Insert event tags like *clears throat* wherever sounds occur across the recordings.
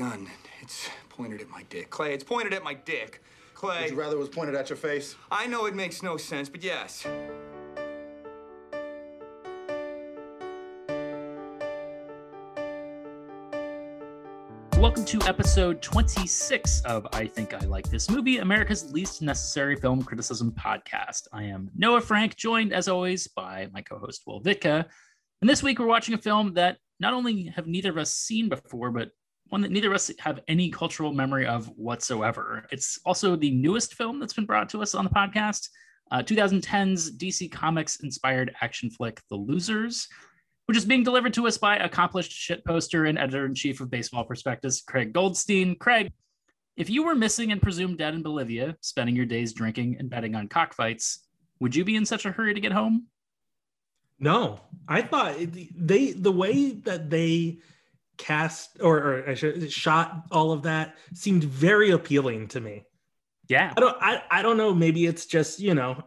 gun. It's pointed at my dick. Clay, it's pointed at my dick. Clay. Would you rather it was pointed at your face? I know it makes no sense, but yes. Welcome to episode 26 of I Think I Like This Movie, America's least necessary film criticism podcast. I am Noah Frank, joined as always by my co host Will Vitka. And this week we're watching a film that not only have neither of us seen before, but one that neither of us have any cultural memory of whatsoever. It's also the newest film that's been brought to us on the podcast uh, 2010's DC Comics inspired action flick, The Losers which is being delivered to us by accomplished shitposter and editor in chief of Baseball Prospectus, Craig Goldstein. Craig, if you were missing and presumed dead in Bolivia, spending your days drinking and betting on cockfights, would you be in such a hurry to get home? No, I thought they the way that they cast or, or I should shot all of that seemed very appealing to me. Yeah, I don't I, I don't know. Maybe it's just you know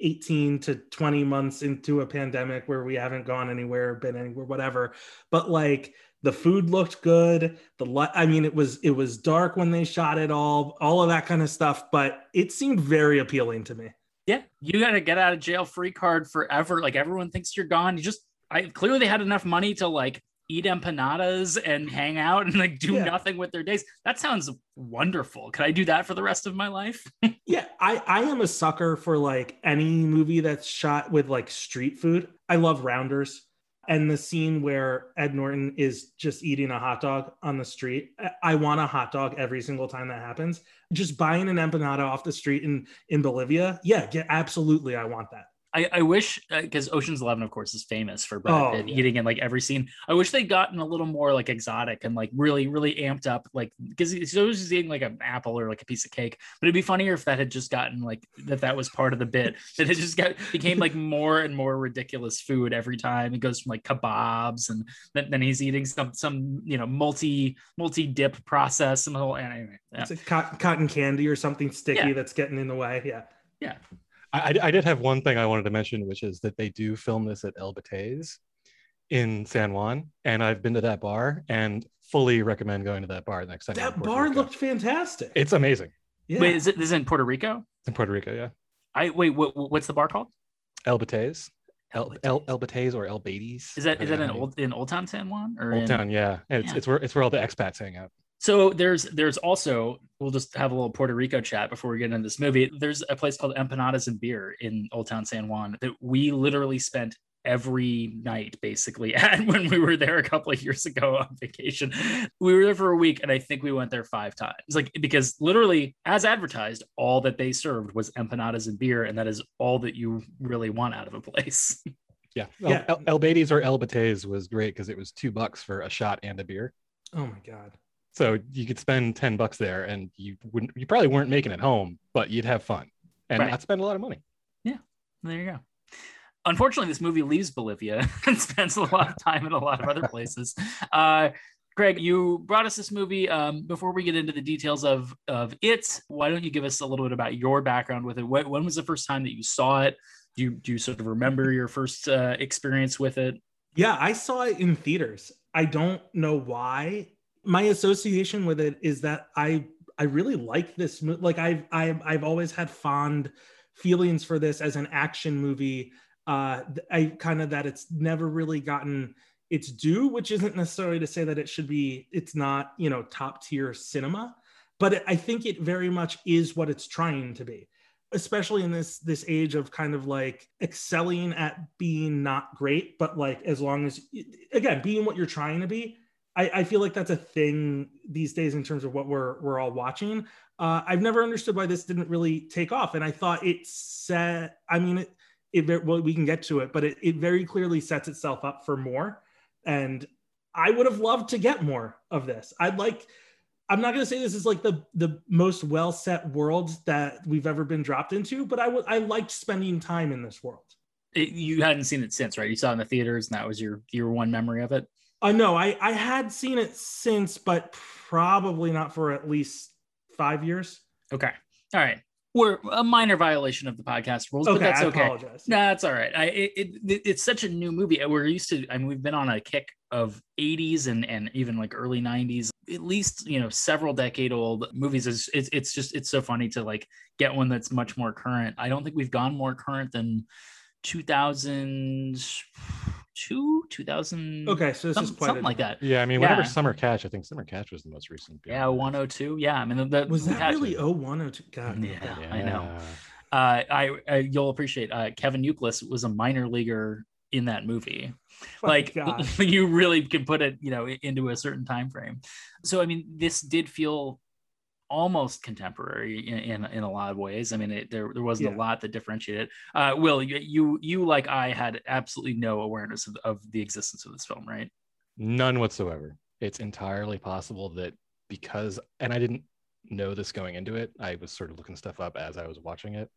18 to 20 months into a pandemic where we haven't gone anywhere, been anywhere, whatever. But like the food looked good. The light, I mean, it was it was dark when they shot it all, all of that kind of stuff. But it seemed very appealing to me. Yeah, you got to get out of jail free card forever. Like everyone thinks you're gone. You just, I clearly they had enough money to like eat empanadas and mm-hmm. hang out and like do yeah. nothing with their days. That sounds wonderful. Could I do that for the rest of my life? *laughs* yeah, I I am a sucker for like any movie that's shot with like street food. I love Rounders and the scene where Ed Norton is just eating a hot dog on the street. I want a hot dog every single time that happens. Just buying an empanada off the street in in Bolivia. Yeah, yeah absolutely I want that. I, I wish because uh, Ocean's Eleven, of course, is famous for Brad oh, Pitt yeah. eating in like every scene. I wish they'd gotten a little more like exotic and like really, really amped up, like because he's always eating like an apple or like a piece of cake. But it'd be funnier if that had just gotten like that that was part of the bit. *laughs* that it just got became like more and more ridiculous food every time. It goes from like kebabs and then, then he's eating some some you know multi multi dip process and the whole anyway. Yeah. It's a cotton candy or something sticky yeah. that's getting in the way. Yeah. Yeah. I, I, did have one thing I wanted to mention, which is that they do film this at El Bateyes in San Juan, and I've been to that bar and fully recommend going to that bar next time. That bar Rico. looked fantastic. It's amazing. Yeah. Wait, is it this is in Puerto Rico? It's in Puerto Rico, yeah. I wait. What, what's the bar called? El Bateyes. El El, El Bateyes or El Beatties. Is that is that in old in Old Town San Juan or Old in... Town? Yeah, it's yeah. it's where it's where all the expats hang out. So there's there's also we'll just have a little Puerto Rico chat before we get into this movie. There's a place called Empanadas and Beer in Old Town San Juan that we literally spent every night basically *laughs* at when we were there a couple of years ago on vacation. We were there for a week and I think we went there five times. Like because literally as advertised, all that they served was empanadas and beer and that is all that you really want out of a place. *laughs* Yeah. yeah. El, El Beatties or El Bateyes was great because it was two bucks for a shot and a beer. Oh my God. So you could spend 10 bucks there and you wouldn't, you probably weren't making it home, but you'd have fun and right. not spend a lot of money. Yeah. There you go. Unfortunately, this movie leaves Bolivia *laughs* and spends a lot of time in a lot of other places. Uh, Greg, you brought us this movie. Um, before we get into the details of of it, why don't you give us a little bit about your background with it? When, when was the first time that you saw it? Do you do you sort of remember your first uh, experience with it? Yeah, I saw it in theaters. I don't know why my association with it is that I I really like this movie. like I've I've I've always had fond feelings for this as an action movie. Uh, I kind of that it's never really gotten its due, which isn't necessarily to say that it should be. It's not you know top tier cinema, but it, I think it very much is what it's trying to be especially in this this age of kind of like excelling at being not great but like as long as again being what you're trying to be I, I feel like that's a thing these days in terms of what we're we're all watching. Uh, I've never understood why this didn't really take off, and I thought it set. I mean, it, it well, we can get to it, but it, it very clearly sets itself up for more. And I would have loved to get more of this. I'd like. I'm not going to say this is like the the most well set world that we've ever been dropped into, but I would I liked spending time in this world. It, you hadn't seen it since, right? You saw it in the theaters, and that was your your one memory of it. Uh, no, I, I had seen it since, but probably not for at least five years. Okay. All right. We're a minor violation of the podcast rules, okay, but that's I okay. Apologize. No, that's all right. I, it, it, it's such a new movie. We're used to, I mean, we've been on a kick of 80s and and even like early 90s at least you know several decade old movies is it's, it's just it's so funny to like get one that's much more current i don't think we've gone more current than 2002 2000 Okay, so this some- is quite something a- like that Yeah, I mean, whatever Summer Catch, I think Summer Catch was the most recent. yeah 102 yeah i mean the, the Was we that had- really 0102? God. Yeah. okay. I know. uh I, I you'll appreciate uh kevin Euclid was a minor leaguer in that movie My like *laughs* God. you really can put it you know into a certain time frame so i mean this did feel almost contemporary in, in, in a lot of ways i mean it, there, there wasn't Yeah. a lot that differentiated uh will you, you you like i had absolutely no awareness of, of the existence of this film right None whatsoever. It's entirely possible that because, and I didn't know this going into it, I was sort of looking stuff up as I was watching it.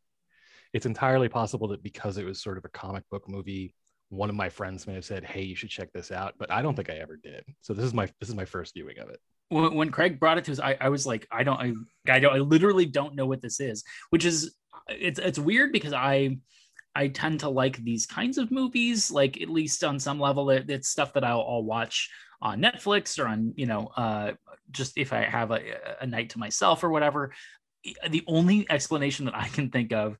It's entirely possible that because it was sort of a comic book movie, one of my friends may have said, "Hey, you should check this out," but I don't think I ever did. So this is my this is my first viewing of it. When, when Craig brought it to us, I, I was like, I don't, I, I don't, I literally don't know what this is, which is, it's, it's weird because I, I tend to like these kinds of movies, like at least on some level, it, it's stuff that I'll, I'll watch on Netflix or on, you know, uh, just if I have a, a night to myself or whatever. The only explanation that I can think of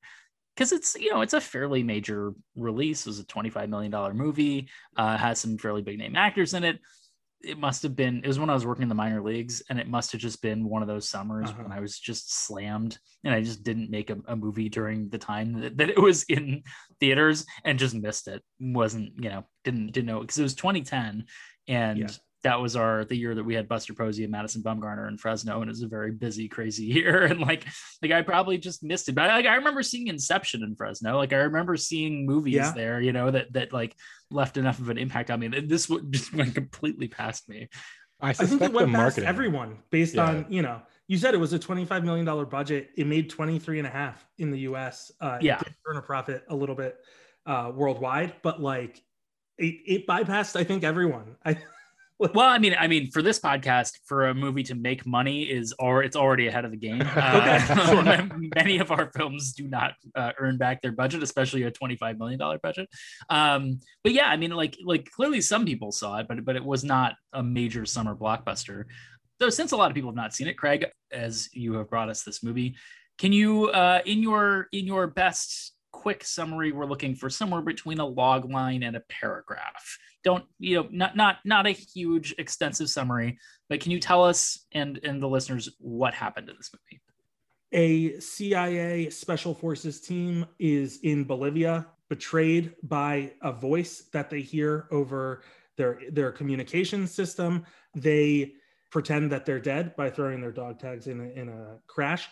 because it's you know it's a fairly major release. It was a twenty five million dollar movie. Uh, has some fairly big name actors in it it must have been it was when I was working in the minor leagues and it must have just been one of those summers Uh-huh. when I was just slammed and I just didn't make a, a movie during the time that, that it was in theaters and just missed it wasn't you know didn't didn't know because it was 2010 and Yeah. That was our the year that we had Buster Posey and Madison Bumgarner in Fresno and it was a very busy crazy *laughs* year and like like I probably just missed it but like I remember seeing Inception in Fresno like I remember seeing movies Yeah. there you know that that like left enough of an impact on me that this would *laughs* just went completely past me I I think it went past everyone based Yeah. on, you know, you said it was a $25 million budget. It made 23 and a half in the US. Uh, it Yeah. did earn a profit a little bit uh, worldwide, but like it, it bypassed, I think, everyone. I, well i mean i mean for this podcast for a movie to make money is or it's already ahead of the game. *laughs* Uh, *laughs* many of our films do not uh, earn back their budget especially a 25 million dollar budget. Um but yeah i mean like like clearly some people saw it but but it was not a major summer blockbuster. Though since a lot of people have not seen it craig as you have brought us this movie can you uh in your in your best quick summary we're looking for somewhere between a log line and a paragraph don't you know not not not a huge extensive summary but can you tell us and and the listeners what happened in this movie a CIA special forces team is in Bolivia, betrayed by a voice that they hear over their their communication system. They pretend that they're dead by throwing their dog tags in a, in a crash,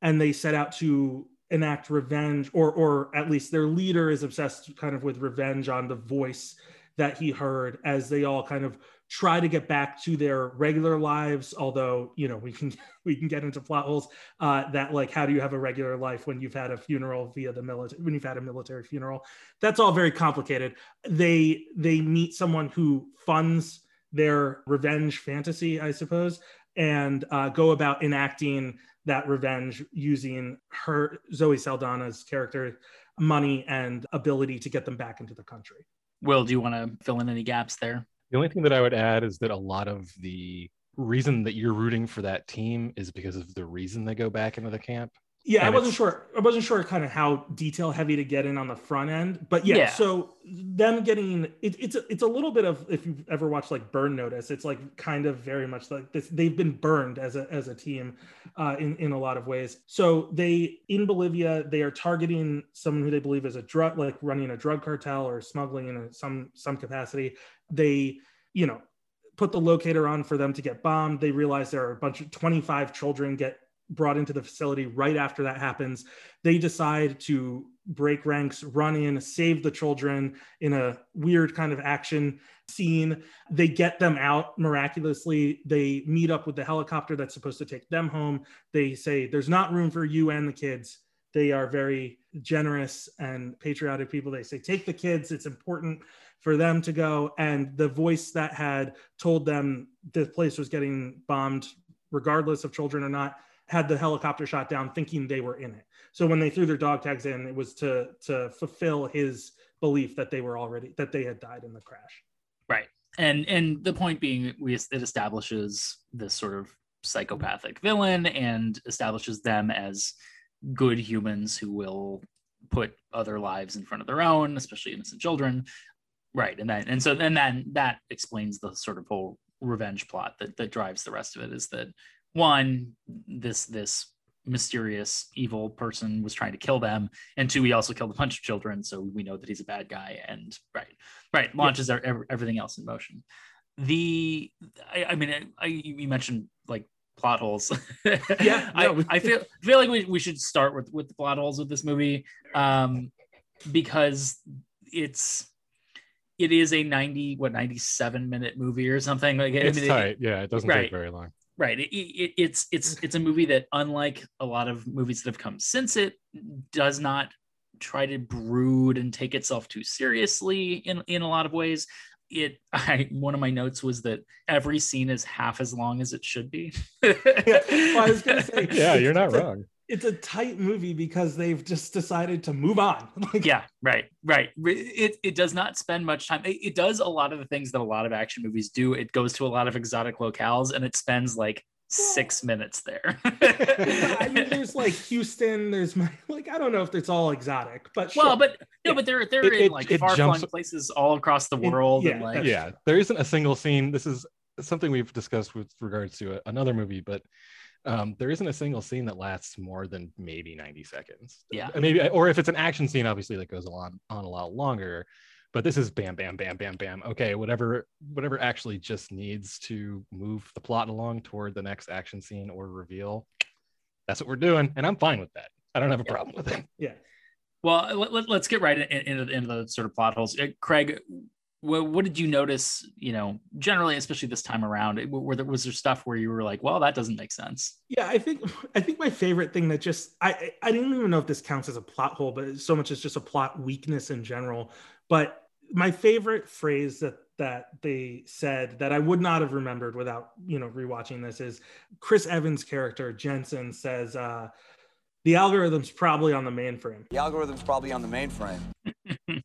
and they set out to enact revenge, or or at least their leader is obsessed kind of with revenge on the voice that he heard as they all kind of try to get back to their regular lives. Although you know we can *laughs* we can get into plot holes uh, that like how do you have a regular life when you've had a funeral via the military when you've had a military funeral? That's all very complicated. They they meet someone who funds their revenge fantasy i suppose and uh, go about enacting that revenge using her zoe saldana's character money and ability to get them back into the country will do you want to fill in any gaps there The only thing that I would add is that a lot of the reason that you're rooting for that team is because of the reason they go back into the camp. Yeah, I wasn't sure. I wasn't sure kind of how detail heavy to get in on the front end, but yeah. Yeah. So them getting it, it's a, it's a little bit of if you've ever watched like Burn Notice, it's like kind of very much like this. They've been burned as a as a team uh, in in a lot of ways. So they in Bolivia they are targeting someone who they believe is a drug like running a drug cartel or smuggling in a, some some capacity. They you know put the locator on for them to get bombed. They realize there are a bunch of 25 children get brought into the facility right after that happens. They decide to break ranks, run in, save the children in a weird kind of action scene. They get them out miraculously. They meet up with the helicopter that's supposed to take them home. They say, There's not room for you and the kids. They are very generous and patriotic people. They say, Take the kids. It's important for them to go. And the voice that had told them the place was getting bombed, regardless of children or not, had the helicopter shot down thinking they were in it. So when they threw their dog tags in, it was to to fulfill his belief that they were already that they had died in the crash. right and and the point being we it establishes this sort of psychopathic villain and establishes them as good humans who will put other lives in front of their own especially innocent children right and then and so then that that explains the sort of whole revenge plot that that drives the rest of it is that one this this mysterious evil person was trying to kill them. And two he also killed a bunch of children. So we know that he's a bad guy and right right launches yeah. everything else in motion. The i, I mean I, I, you mentioned like plot holes. *laughs* Yeah no, I, I feel feel like we, we should start with with the plot holes with this movie um because it's it is a 90 what 97 minute movie or something like it's I mean, tight. It, yeah it doesn't right. take very long right it, it, it's it's it's a movie that unlike a lot of movies that have come since it does not try to brood and take itself too seriously in in a lot of ways it *laughs* I one of my notes was that every scene is half as long as it should be. yeah, well, I was gonna say, *laughs* yeah, you're not wrong. It's a tight movie because they've just decided to move on. *laughs* like, yeah, right, right. It it does not spend much time. It, it does a lot of the things that a lot of action movies do. It goes to a lot of exotic locales and it spends like six minutes there. *laughs* I mean, *laughs* there's like Houston. There's my like I don't know if it's all exotic, but well, sure. but no, yeah. but they're they're it, in like far flung places all across the world. It, yeah, and like yeah, there isn't a single scene. This is something we've discussed with regards to a, another movie, but um, there isn't a single scene that lasts more than maybe 90 seconds. Yeah, maybe or if it's an action scene, obviously that goes on on a lot longer but this is bam bam bam bam bam. Okay whatever whatever actually just needs to move the plot along toward the next action scene or reveal that's what we're doing and i'm fine with that. I don't have a yeah. problem with it. Yeah. Well let, us get right into, into the sort of plot holes. Uh, craig what, what, did you notice you know generally especially this time around were there was there stuff where you were like well that doesn't make sense yeah i think *laughs* i think my favorite thing that just i i didn't even know if this counts as a plot hole but so much as just a plot weakness in general but my favorite phrase that that they said that I would not have remembered without you know rewatching this is Chris Evans' character Jensen says uh, the algorithm's probably on the mainframe. The algorithm's probably on the mainframe. *laughs*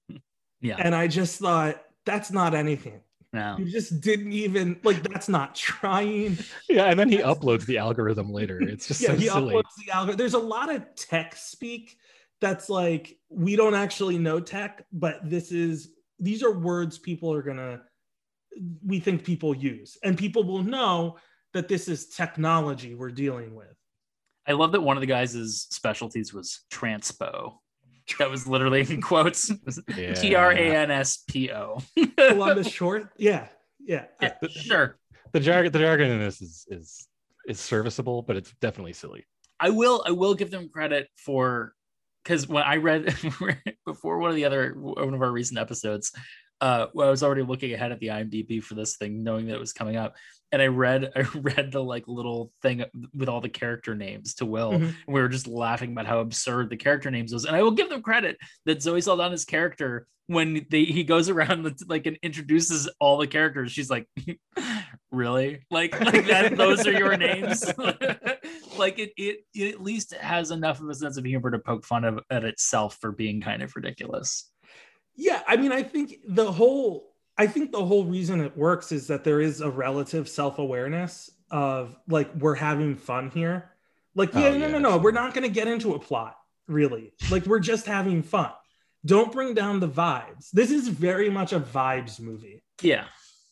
yeah, and I just thought that's not anything. No. You just didn't even like that's not trying. Yeah, and then he uploads the algorithm later. It's just yeah, so he silly. uploads the algorithm. There's a lot of tech speak that's like we don't actually know tech, but this is these are words people are gonna we think people use and people will know that this is technology we're dealing with i love that one of the guys' specialties was transpo *laughs* that was literally in quotes. Yeah. t-r-a-n-s-p-o columbus short? Yeah yeah, yeah sure. The jargon the jargon in this is is is serviceable but it's definitely silly. I will i will give them credit for because when I read *laughs* before one of the other one of our recent episodes, uh, well, I was already looking ahead at the IMDb for this thing, knowing that it was coming up, and I read *laughs* I read the like little thing with all the character names to Will, mm-hmm. and we were just laughing about how absurd the character names was. And I will give them credit that Zoe Saldana's character, when they he goes around like and introduces all the characters, she's like, *laughs* "Really? Like like that? those are your names?" *laughs* like it, it it at least has enough of a sense of humor to poke fun of at itself for being kind of ridiculous. Yeah, I mean, I think the whole I think the whole reason it works is that there is a relative self-awareness of like we're having fun here. Like, yeah, oh, no, yeah, no, no, we're not gonna get into a plot, really. Like, we're just having fun. Don't bring down the vibes. This is very much a vibes movie. Yeah.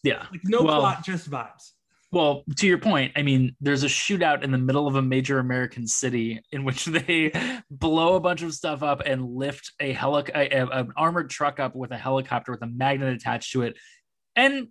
Yeah. Like no well, plot, just vibes. Well, to your point, I mean, there's a shootout in the middle of a major American city in which *laughs* they blow a bunch of stuff up and lift a helic an armored truck up with a helicopter with a magnet attached to it, and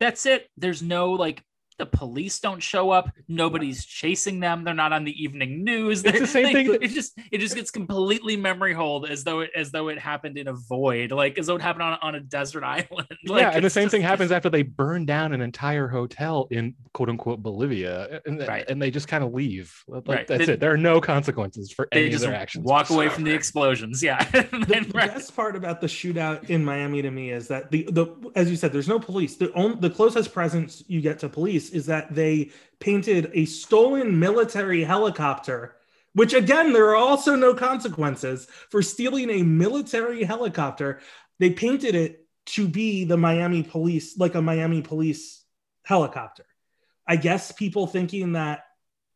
that's it. There's no like the police don't show up. Nobody's chasing them. They're not on the evening news. It's the same *laughs* they, thing it just it just gets completely memory hold as though it as though it happened in a void like as though it happened on, on a desert *laughs* island. Like, yeah and the same just, thing happens after they burn down an entire hotel in quote unquote bolivia and, right. and they just kind of leave. Like, right. that's they, it. There are no consequences for any of their actions walk away from the explosions. Yeah. *laughs* The, the best part about the shootout in miami to me is that the the as you said there's no police. The only the closest presence you get to police is that they painted a stolen military helicopter, which again, there are also no consequences for stealing a military helicopter. They painted it to be the Miami police, like a Miami police helicopter. I guess people thinking that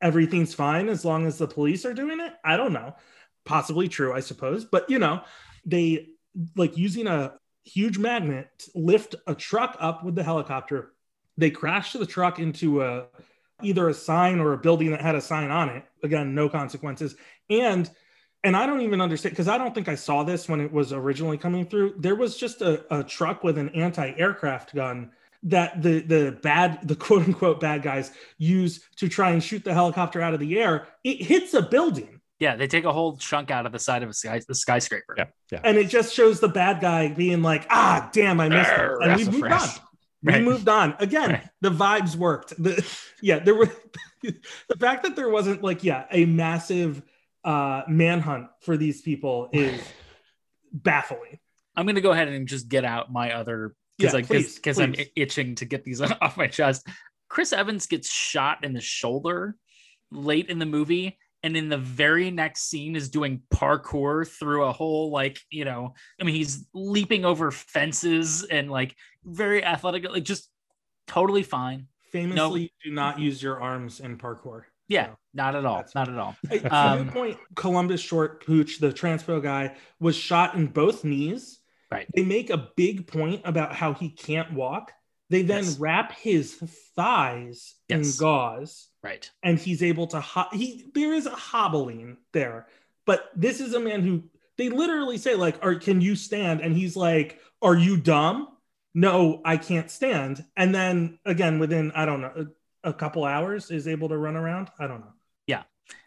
everything's fine as long as the police are doing it. I don't know. Possibly true, I suppose. But you know, they like using a huge magnet to lift a truck up with the helicopter. They crashed the truck into a either a sign or a building that had a sign on it. Again, no consequences. And and I don't even understand because I don't think I saw this when it was originally coming through. There was just a, a truck with an anti-aircraft gun that the the bad the quote unquote bad guys use to try and shoot the helicopter out of the air. It hits a building. Yeah, they take a whole chunk out of the side of a sky, the skyscraper. Yeah, yeah. And it just shows the bad guy being like, ah, damn, I missed it. And we that's moved on. We Right. moved on. Again, Right. the vibes worked. The, yeah, there were *laughs* the fact that there wasn't like, yeah, a massive uh manhunt for these people is baffling. I'm gonna go ahead and just get out my other because Yeah, like because I'm itching to get these *laughs* off my chest. Chris Evans gets shot in the shoulder late in the movie, and in the very next scene is doing parkour through a whole like you know, I mean he's leaping over fences and like very athletic, like just totally fine. Famously, do not use your arms in parkour. Yeah, So, not at all, not at all. Um, point, Columbus Short Pooch, the transpo guy, was shot in both knees. Right. They make a big point about how he can't walk. They then Yes. wrap his thighs in gauze, Right. and he's able to. Ho- he there is a hobbling there, but this is a man who they literally say like, "Are can you stand?" And he's like, "Are you dumb?" No, I can't stand. And then again, within I don't know a, a couple hours, is able to run around. I don't know. Yeah.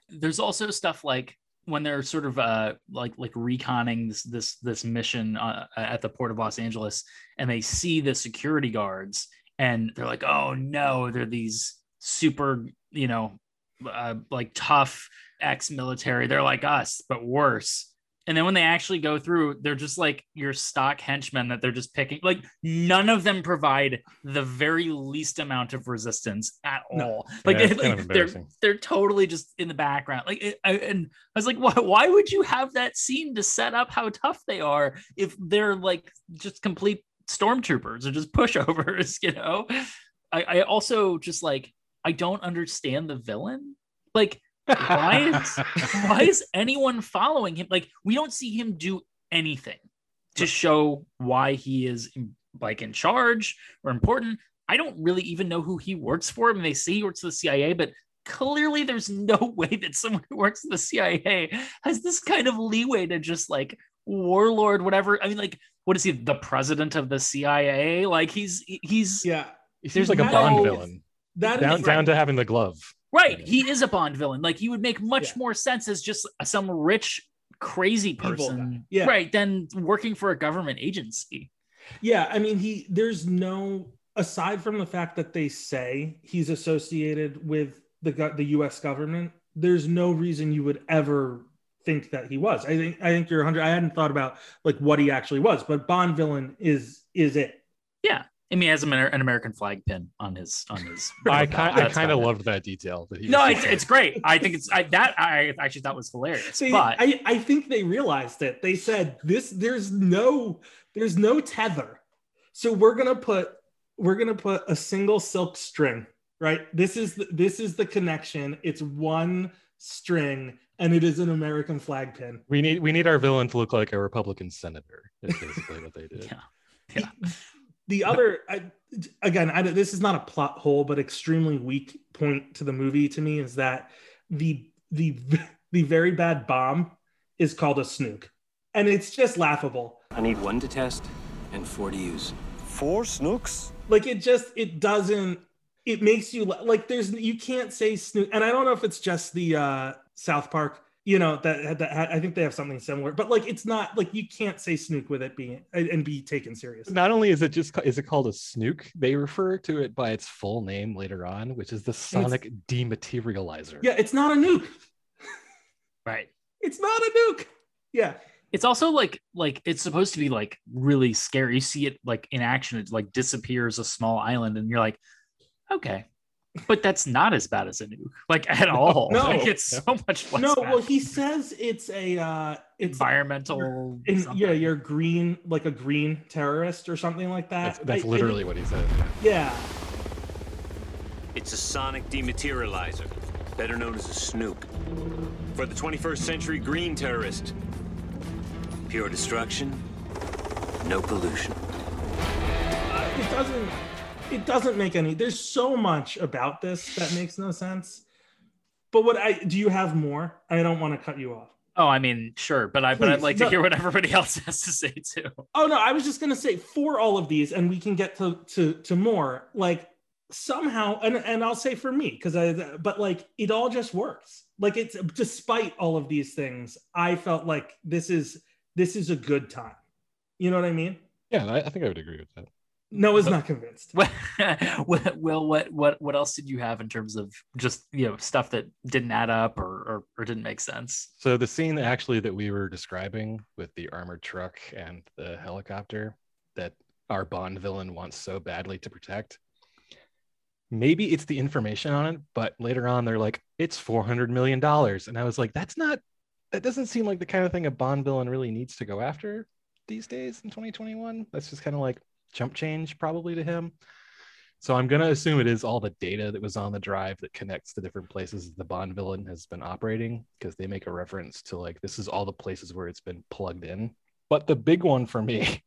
There's also stuff like when they're sort of uh like like reconning this this this mission uh, at the port of Los Angeles and they see the security guards and they're like oh no they're these super you know uh, like tough ex-military they're like us but worse and then when they actually go through they're just like your stock henchmen that they're just picking like none of them provide the very least amount of resistance at No. all like, Yeah, like, they're they're totally just in the background. Like, it, I, and I was like, why, why would you have that scene to set up how tough they are if they're like just complete stormtroopers or just *laughs* pushovers, *laughs* you know? I, I also just like, I don't understand the villain. Like, why is, *laughs* why is anyone following him? Like, we don't see him do anything to show why he is like in charge or important. I don't really even know who he works for. I mean, they say he works for the CIA, but clearly there's no *laughs* way that someone who works for the CIA has this kind of leeway to just like warlord, whatever. I mean, like, what is he, the president of the CIA? Like, he's he's Yeah, He seems There's like a no- Bond villain. That is Down, down to having the glove. right. He is a Bond villain. Like, he would make much Yeah. more sense as just some rich, crazy person, Yeah. right? Than working for a government agency. Yeah, I mean, he there's no aside from the fact that they say he's associated with the go- the U.S. government. There's no reason you would ever think that he was. I think I think you're 100. I hadn't thought about like what he actually was, but Bond villain is is it? I mean, he has an an American flag pin on his on his. *laughs* I kind I kind of loved that detail. That he No, it's, it's great. I think it's I, that I actually thought was hilarious. See, but I I think they realized it. They said this. There's no there's no tether, so we're gonna put we're gonna put a single silk string. Right. This is the, this is the connection. It's one string, and it is an American flag pin. we need we need our villain to look like a Republican senator. Is basically what they did. *laughs* Yeah. Yeah. The other, I, again, I, this is not a plot hole, but extremely weak point to the movie to me is that the the *laughs* the very bad bomb is called a snook, and it's just laughable. I need one to test and four to use. Four snooks? Like it just it doesn't. It makes you like there's you can't say snook, and I don't know if it's just the uh South Park. You know that, that I think they have something similar, but like it's not like you can't say snook with it being and and be taken serious. Not only is it just is it called a snook, they refer to it by its full name later on, which is the sonic dematerializer. Yeah, it's not a nuke. *laughs* right. It's not a nuke. Yeah, It's also like like it's supposed to be like really scary. You see it like in action, it like disappears a small island, and you're like, okay. But that's not as bad as a nuke, like at all. no. like, it's so much less. no. bad. Well, he says it's a uh, it's environmental. in, yeah, you're green, like a green terrorist or something like that. That's, that's I- I literally think- what he said. Yeah, It's a sonic dematerializer, better known as a snook. For the 21st century green terrorist. Pure destruction, no pollution. uh, it doesn't. It doesn't make any. There's so much about this that makes no sense. But what I do you have more? I don't want to cut you off. Oh, I mean, sure, but I but I'd Please, like to hear what everybody *laughs* else has to say too. Oh no, I was just gonna say for all of these, and we can get to to to more. Like somehow, and and I'll say for me because I, but like it all just works. Like it's despite all of these things, I felt like this is this is a good time. You know what I mean? Yeah, I, I think I would agree with that. Noah's But- not convinced. *laughs* What- Will, what what what else did you have in terms of just you know stuff that didn't add up or or, or didn't make sense? So the scene actually that we were describing with the armored truck and the helicopter that our Bond villain wants so badly to protect. Maybe it's the information on it, but later on they're like, it's four hundred million dollars, and I was like, that's not. That doesn't seem like the kind of thing a Bond villain really needs to go after these days in 2021. That's just kind of like jump change probably to him. So I'm gonna assume it is all the data that was on the drive that connects the different places the Bond villain has been operating, because they make a reference to like this is all the places where it's been plugged in. But the big one for me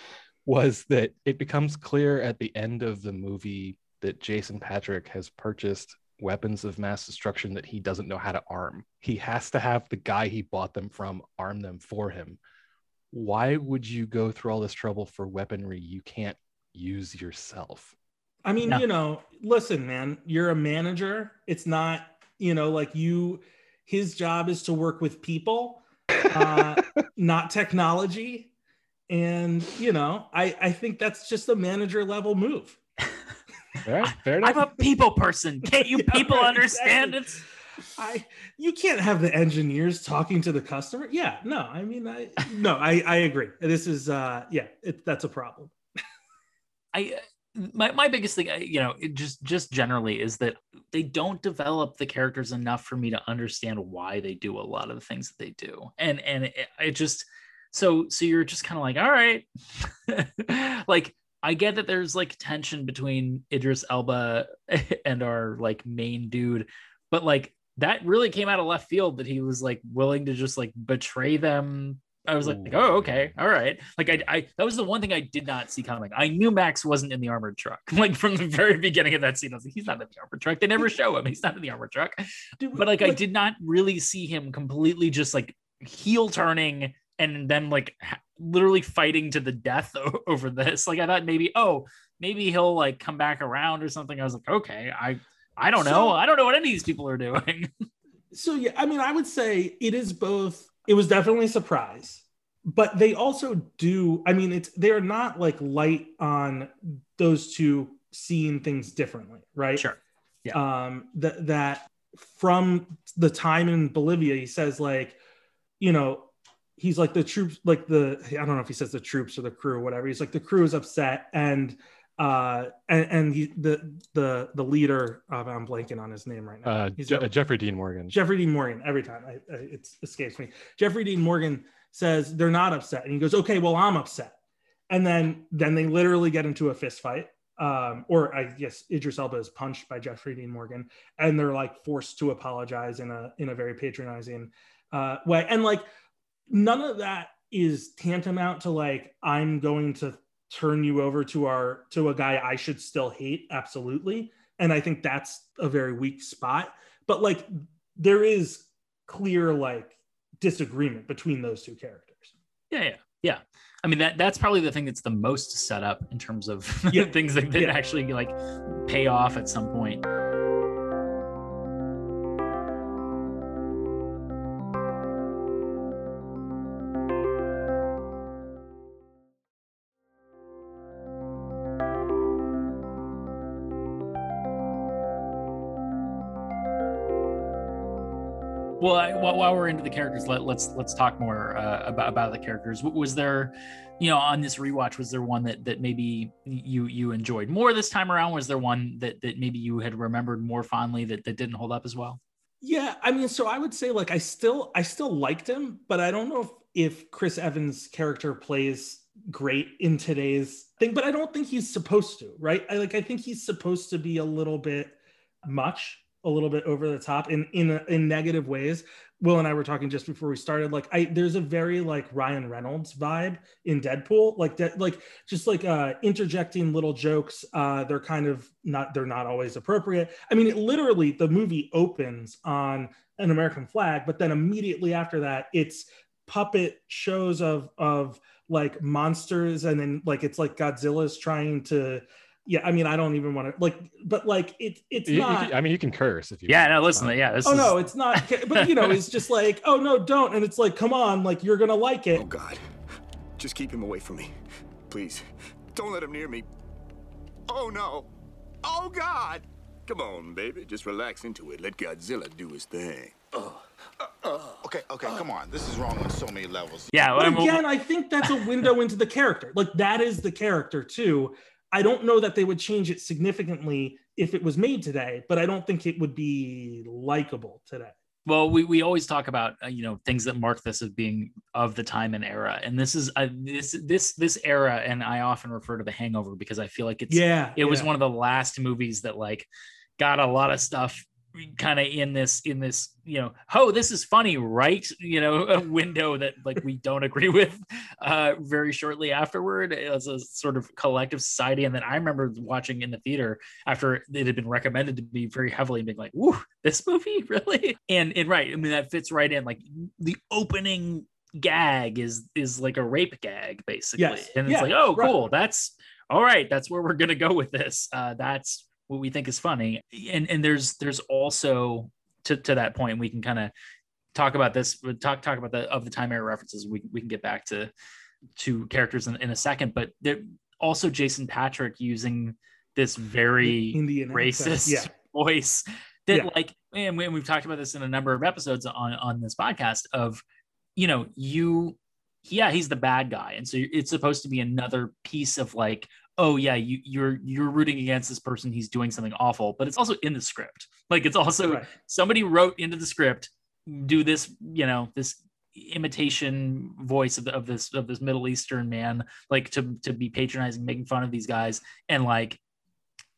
*laughs* was that it becomes clear at the end of the movie that Jason Patric has purchased weapons of mass destruction that he doesn't know how to arm. He has to have the guy he bought them from arm them for him. Why would you go through all this trouble for weaponry you can't use yourself? I mean, No. you know, listen, man, you're a manager. It's not, you know, like you, his job is to work with people, uh, *laughs* not technology. And, you know, I, I think that's just a manager level move. All right, *laughs* fair enough. I'm a people person. Can't you *laughs* Yeah, people right, understand exactly. it? I, you can't have the engineers talking to the customer. Yeah, no, I mean, I, no, I, I agree. This is, uh, yeah, it, that's a problem. I my, my biggest thing, you know, just just generally is that they don't develop the characters enough for me to understand why they do a lot of the things that they do, and and it, it just so so you're just kind of like, all right, *laughs* like I get that there's like tension between Idris Elba *laughs* and our like main dude, but like that really came out of left field that he was like willing to just like betray them. I was like, oh, Ooh. oh, okay, all right. Like I, I that was the one thing I did not see coming. I knew Max wasn't in the armored truck. *laughs* Like from the very beginning of that scene, I was like, he's not in the armored truck. They never show him. He's not in the armored truck. Dude, But like, I did not really see him completely just like heel turning and then like literally fighting to the death *laughs* over this. Like I thought maybe, oh, maybe he'll like come back around or something. I was like, okay, I I don't know. I don't know what any of these people are doing. *laughs* so yeah i mean i would say it is both it was definitely a surprise but they also do i mean it's they're not like light on those two seeing things differently right sure. Yeah. Um that that from the time in bolivia he says like you know he's like the troops like the i don't know if he says the troops or the crew or whatever he's like the crew is upset and uh and, and he the the the leader uh, i'm blanking on his name right now Uh, He's Je- a- Jeffrey Dean Morgan. Jeffrey Dean Morgan every time I, I, it escapes me. Jeffrey Dean Morgan says they're not upset, and he goes, "Okay, well, I'm upset." And then then they literally get into a fist fight, um, or I guess Idris Elba is punched by Jeffrey Dean Morgan, and they're like forced to apologize in a in a very patronizing uh, way, and like none of that is tantamount to like I'm going to turn you over to our to a guy I should still hate, absolutely. And I think that's a very weak spot. But like there is clear like disagreement between those two characters. Yeah, yeah, yeah. I mean that that's probably the thing that's the most set up in terms of *laughs* Yeah. things that, that Yeah. actually like pay off at some point. Well, I, while, we're into the characters, let, let's let's talk more uh, about about the characters. Was there, you know, on this rewatch, was there one that that maybe you you enjoyed more this time around? Was there one that that maybe you had remembered more fondly that that didn't hold up as well? Yeah, I mean, so I would say like I still I still liked him, but I don't know if if Chris Evans' character plays great in today's thing, but I don't think he's supposed to, right? I like I think he's supposed to be a little bit much, a little bit over the top in in in negative ways. Will and I were talking just before we started. Like, I there's a very like Ryan Reynolds vibe in Deadpool, like that, like just like uh interjecting little jokes. Uh, they're kind of not they're not always appropriate. I mean, it literally the movie opens on an American flag, but then immediately after that, it's puppet shows of of like monsters, and then like it's like Godzilla's trying to. Yeah, I mean, I don't even want to like, but like it, it's You- you not. can- I mean, you can curse if you. Yeah, want. no, listen, fine. yeah, this oh is no, it's not. But you know, it's just like, oh no, don't, and it's like, come on, like you're gonna like it. Oh, God. Just keep him away from me. Please. Don't let him near me. Oh, no. Oh, God. Come on, baby. Just relax into it. Let Godzilla do his thing. Oh. Okay, okay, come on. This is wrong on so many levels. yeah. But again, I think that's a window into the character. Like that is the character too. I don't know that they would change it significantly if it was made today, but I don't think it would be likable today. well we, we always talk about uh, you know things that mark this as being of the time and era and this is uh, this this this era and i often refer to the hangover because i feel like it's Yeah, it was one of the last movies that like got a lot of stuff kind of in this in this you know oh this is funny right? You know a *laughs* window that like we don't agree with uh very shortly afterward as a sort of collective society. And then i remember watching in the theater after it had been recommended to me very heavily and being like woo this movie? *laughs* Really? And and right i mean that fits right in like the opening gag is is like a rape gag basically. Yes. and it's Yeah, like oh right. cool. That's all right. That's where we're gonna go with this. Uh that's what we think is funny and and there's there's also to, to that point we can kind of talk about this but talk talk about the of the time era references we, we can get back to to characters in, in a second but there also jason patric using this very Indian racist Yeah. voice that Yeah. like and we, and we've talked about this in a number of episodes on on this podcast of you know you yeah he's the bad guy and so it's supposed to be another piece of like oh yeah you you're you're rooting against this person he's doing something awful but it's also in the script. Like it's also Right. somebody wrote into the script do this you know this imitation voice of, the, of this of this middle eastern man like to to be patronizing making fun of these guys. And like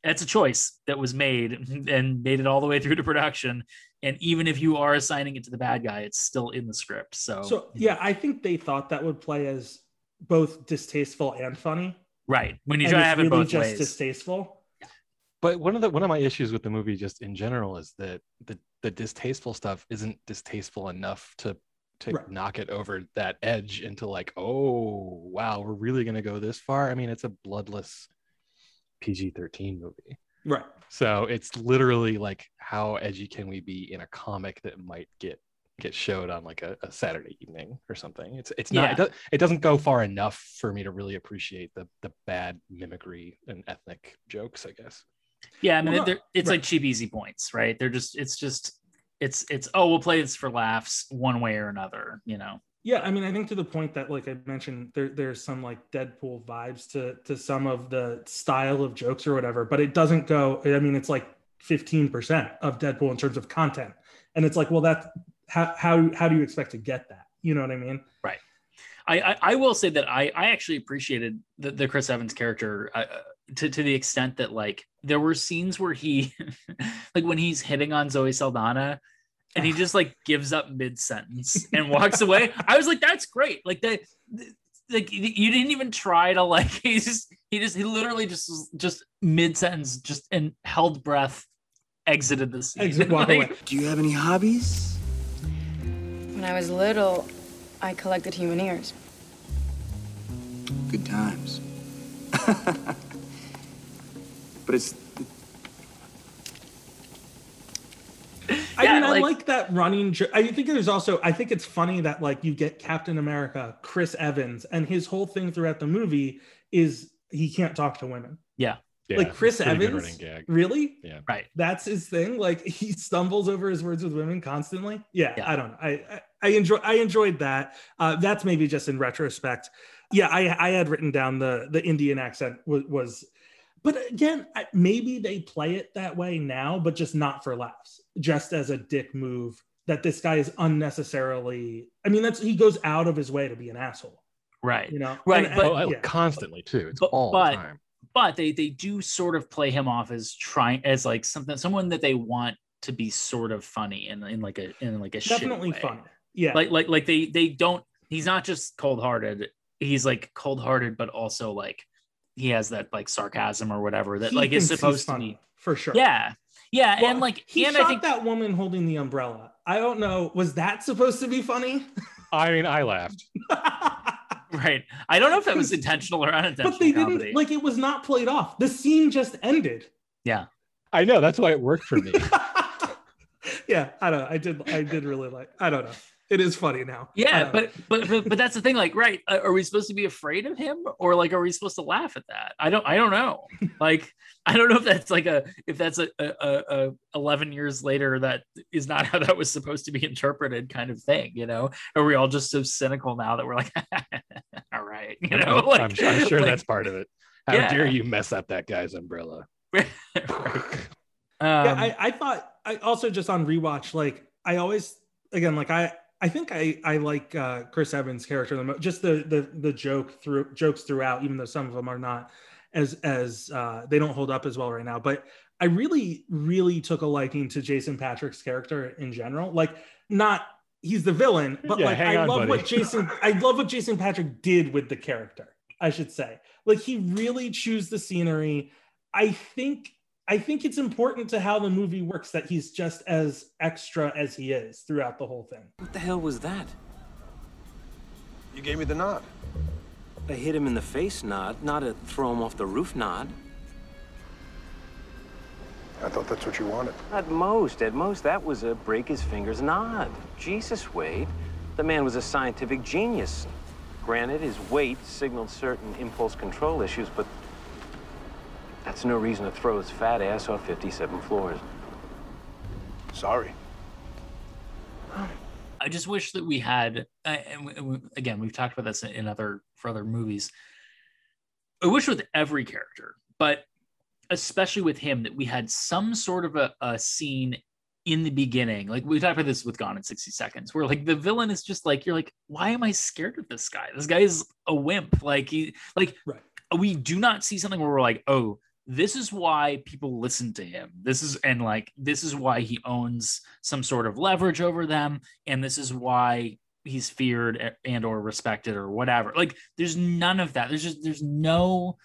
that's a choice that was made *laughs* and made it all the way through to production. And even if you are assigning it to the bad guy it's still in the script. So So yeah, I think they thought that would play as both distasteful and funny. Right when you and try to it's have it both just ways distasteful. But one of the one of my issues with the movie just in general is that the the distasteful stuff isn't distasteful enough to to Right. knock it over that edge into like, oh wow, we're really gonna go this far. I mean, it's a bloodless PG-13 movie. Right. So it's literally like how edgy can we be in a comic that might get get showed on like a, a Saturday evening or something. It's it's not Yeah. it, does, it doesn't go far enough for me to really appreciate the the bad mimicry and ethnic jokes, I guess. yeah i mean Well, no, it's right. like cheap easy points right they're just it's just it's it's oh we'll play this for laughs one way or another you know Yeah, I mean, I think to the point that, like I mentioned, there there's some like Deadpool vibes to to some of the style of jokes or whatever, but it doesn't go. I mean, it's like 15% of Deadpool in terms of content, and it's like, well, that's how how how do you expect to get that? You know what I mean? I, I, I will say that I, I actually appreciated the, the Chris Evans character uh, to, to the extent that like there were scenes where he *laughs* like when he's hitting on Zoe Saldana and he just like gives up mid sentence *laughs* and walks away. I was like, that's great. Like that, like you didn't even try to like *laughs* he just he just he literally just just mid sentence just and held breath, exited the scene. Exit, walk Like, away. Do you have any hobbies? When I was little, I collected human ears. Good times. *laughs* but it's I Yeah, mean, I like- like that running. Jo- I think there's also. I think it's funny that like you get Captain America, Chris Evans, and his whole thing throughout the movie is he can't talk to women. Yeah, like Chris Evans, really? Yeah. right. That's his thing. Like he stumbles over his words with women constantly. Yeah, Yeah. I don't know. I, I I enjoy I enjoyed that. Uh, that's maybe just in retrospect. Yeah, I I had written down the the Indian accent was was, but again, I- maybe they play it that way now, but just not for laughs, just as a dick move that this guy is unnecessarily i mean that's he goes out of his way to be an asshole right you know right And- but oh, yeah. constantly too. It's But- all but- the time. But they they do sort of play him off as trying as like something someone that they want to be sort of funny in in like a in like a definitely way. fun. Yeah. Like like like they they don't he's not just cold-hearted. He's like cold-hearted but also like he has that like sarcasm or whatever that He like is thinks he's supposed to funny, be. for sure. Yeah. Yeah Well, and like he and shot i think that woman holding the umbrella. I don't know was that supposed to be funny? I mean, I laughed. *laughs* right. I don't know if that was *laughs* intentional or unintentional but they didn't like it was not played off. The scene just ended. Yeah. I know. That's why it worked for me. *laughs* yeah. I don't know i did i did really like i don't know it is funny now yeah but, but but but that's the thing like right uh, are we supposed to be afraid of him or like are we supposed to laugh at that i don't i don't know *laughs* like i don't know if that's like a if that's a, a, a, a 11 years later that is not how that was supposed to be interpreted kind of thing you know are we all just so cynical now that we're like *laughs* all right you know I'm, like, I'm sure- I'm sure like- that's part of it. How Yeah. dare you mess up that guy's umbrella? *laughs* right. yeah Um, I, I thought i also just on rewatch like i always again like i i think i i like uh chris evans character the mo- just the the the joke through jokes throughout even though some of them are not as as uh they don't hold up as well right now. But i really really took a liking to jason patric's character in general. Like not he's the villain but Yeah, like i on, love buddy. what jason *laughs* i love what jason patric did with the character i should say. Like he really chews the scenery. I think I think it's important to how the movie works that he's just as extra as he is throughout the whole thing. What the hell was that? You gave me the nod. A hit him in the face nod, not a throw him off the roof nod. I thought that's what you wanted. At most, at most, that was a break his fingers nod. Jesus, Wade. The man was a scientific genius. Granted, his weight signaled certain impulse control issues, but that's no reason to throw his fat ass off 57 floors. Sorry. I just wish that we had, uh, and we, and we- again, we've talked about this in other for other movies. I wish with every character, but especially with him, that we had some sort of a, a scene in the beginning. Like we talked about this with Gone in 60 Seconds, where like the villain is just like, you're like, why am I scared of this guy? This guy is a wimp. Like he, like Right. we do not see something where we're like, oh, this is why people listen to him. This is and like this is why he owns some sort of leverage over them, and this is why he's feared and or respected or whatever. Like there's none of that. There's just there's no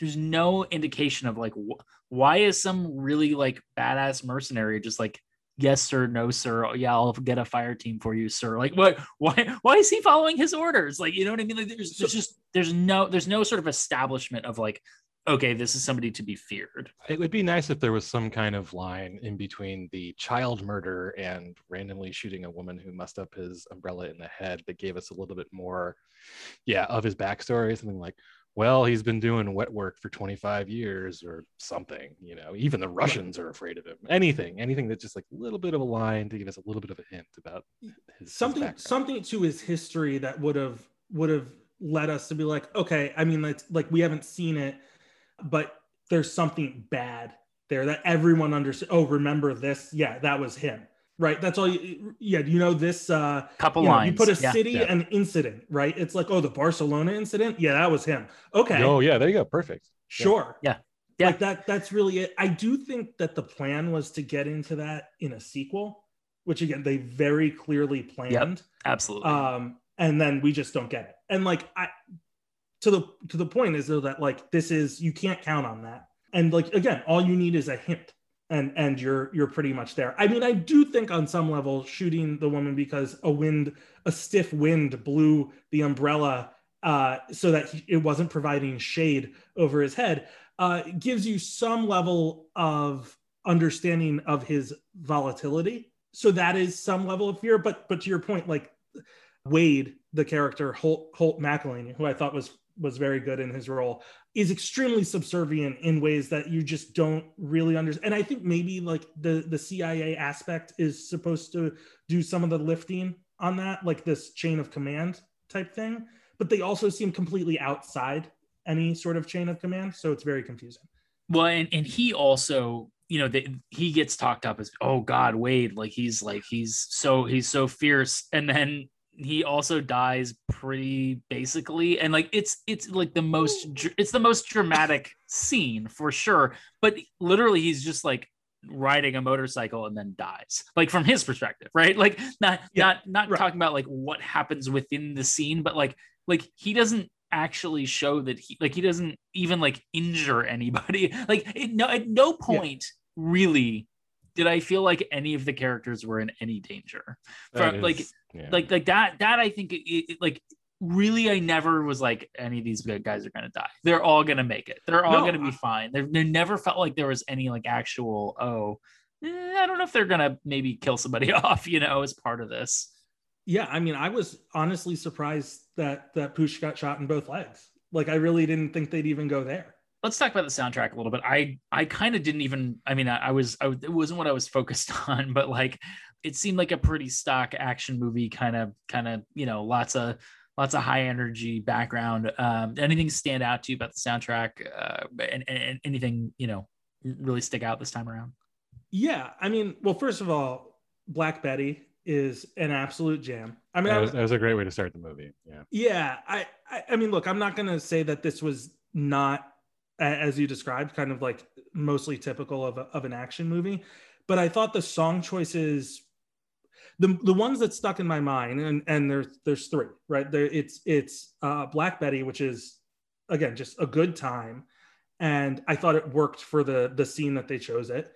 there's no indication of like wh- why is some really like badass mercenary just like yes sir no sir oh, yeah i'll get a fire team for you sir like what why why is he following his orders like you know what i mean like there's, there's just there's no there's no sort of establishment of like okay this is somebody to be feared It would be nice if there was some kind of line in between the child murder and randomly shooting a woman who messed up his umbrella in the head that gave us a little bit more, yeah, of his backstory. Something like, well, he's been doing wet work for 25 years or something, you know, even the Russians are afraid of him. Anything, anything that's just like a little bit of a line to give us a little bit of a hint about his his Something background. something to his history that would have would have led us to be like, okay, I mean, like, like we haven't seen it, but there's something bad there that everyone understands. Oh, remember this? Yeah, that was him. Right. That's all you yeah, you know this uh couple you, know, lines you put a yeah. city Yeah. and incident, right? It's like, oh, the Barcelona incident. Yeah, that was him. Okay. Oh, yeah, there you go. Perfect. Sure. Yeah. Yeah. Like that that's really it. I do think that the plan was to get into that in a sequel, which again they very clearly planned. absolutely Um and then we just don't get it. And like I to the to the point is though that like this is you can't count on that. And like again, all you need is a hint and and you're you're pretty much there. I mean, I do think on some level shooting the woman because a wind a stiff wind blew the umbrella uh, so that he, it wasn't providing shade over his head uh, gives you some level of understanding of his volatility. So that is some level of fear. But but to your point, like Wade, the character Holt, Holt McCallany, who I thought was was very good in his role, is extremely subservient in ways that you just don't really understand. And I think maybe like the the CIA aspect is supposed to do some of the lifting on that, like this chain of command type thing. But they also seem completely outside any sort of chain of command, so it's very confusing. Well, and, and he also you know, they, he gets talked up as, oh God, Wade, like he's like he's so he's so fierce, and then he also dies pretty basically. And like it's it's like the most it's the most dramatic scene for sure. But literally he's just like riding a motorcycle and then dies like from his perspective right? Like not yeah, not not right. talking about like what happens within the scene but like like he doesn't actually show that he like he doesn't even like injure anybody. *laughs* Like it, no at no point yeah. really did I feel like any of the characters were in any danger from is, like yeah. like like that that I think it, it, like really I never was like any of these good guys are gonna die. They're all gonna make it. They're all no, gonna be fine. There, there never felt like there was any like actual oh eh, I don't know if they're gonna maybe kill somebody *laughs* off you know as part of this. Yeah, I mean I was honestly surprised that that Pooch got shot in both legs. Like I really didn't think they'd even go there let's talk about the soundtrack a little bit. I I kind of didn't even. I mean, I, I was I, it wasn't what I was focused *laughs* on, but like it seemed like a pretty stock action movie, kind of kind of you know lots of lots of high energy background. Um, anything stand out to you about the soundtrack? Uh, and, and anything you know really stick out this time around? Yeah, I mean, well, first of all, Black Betty is an absolute jam. I mean, that was, that was, a great way to start the movie. Yeah. Yeah. I, I, I mean, look, I'm not going to say that this was not as you described, kind of like mostly typical of, a, of an action movie. But I thought the song choices, the, the ones that stuck in my mind, and, and there's there's three, right? There it's it's uh, Black Betty, which is again just a good time, and I thought it worked for the the scene that they chose it.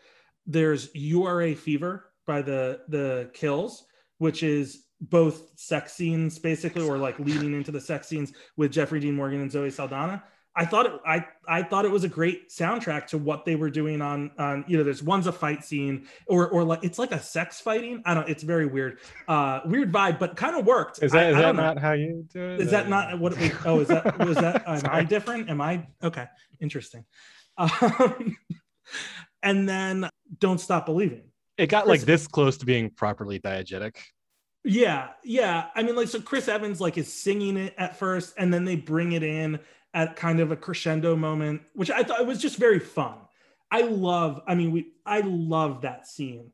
There's URA Fever by the the Kills, which is both sex scenes basically, or like leading into the sex scenes with Jeffrey Dean Morgan and Zoe Saldana I thought it, I I thought it was a great soundtrack to what they were doing on on you know there's one's a fight scene or or like it's like a sex fighting? I don't it's very weird. Uh weird vibe but kind of worked. Is that I, is I that not how you do it? Is that not what it, *laughs* oh is that was that am I different? Am I? Okay interesting. Um, and then don't stop believing. It got like this close to being properly diegetic. Yeah yeah. I mean like so Chris Evans like is singing it at first and then they bring it in at kind of a crescendo moment, which I thought was just very fun. I love, I mean, we I love that scene.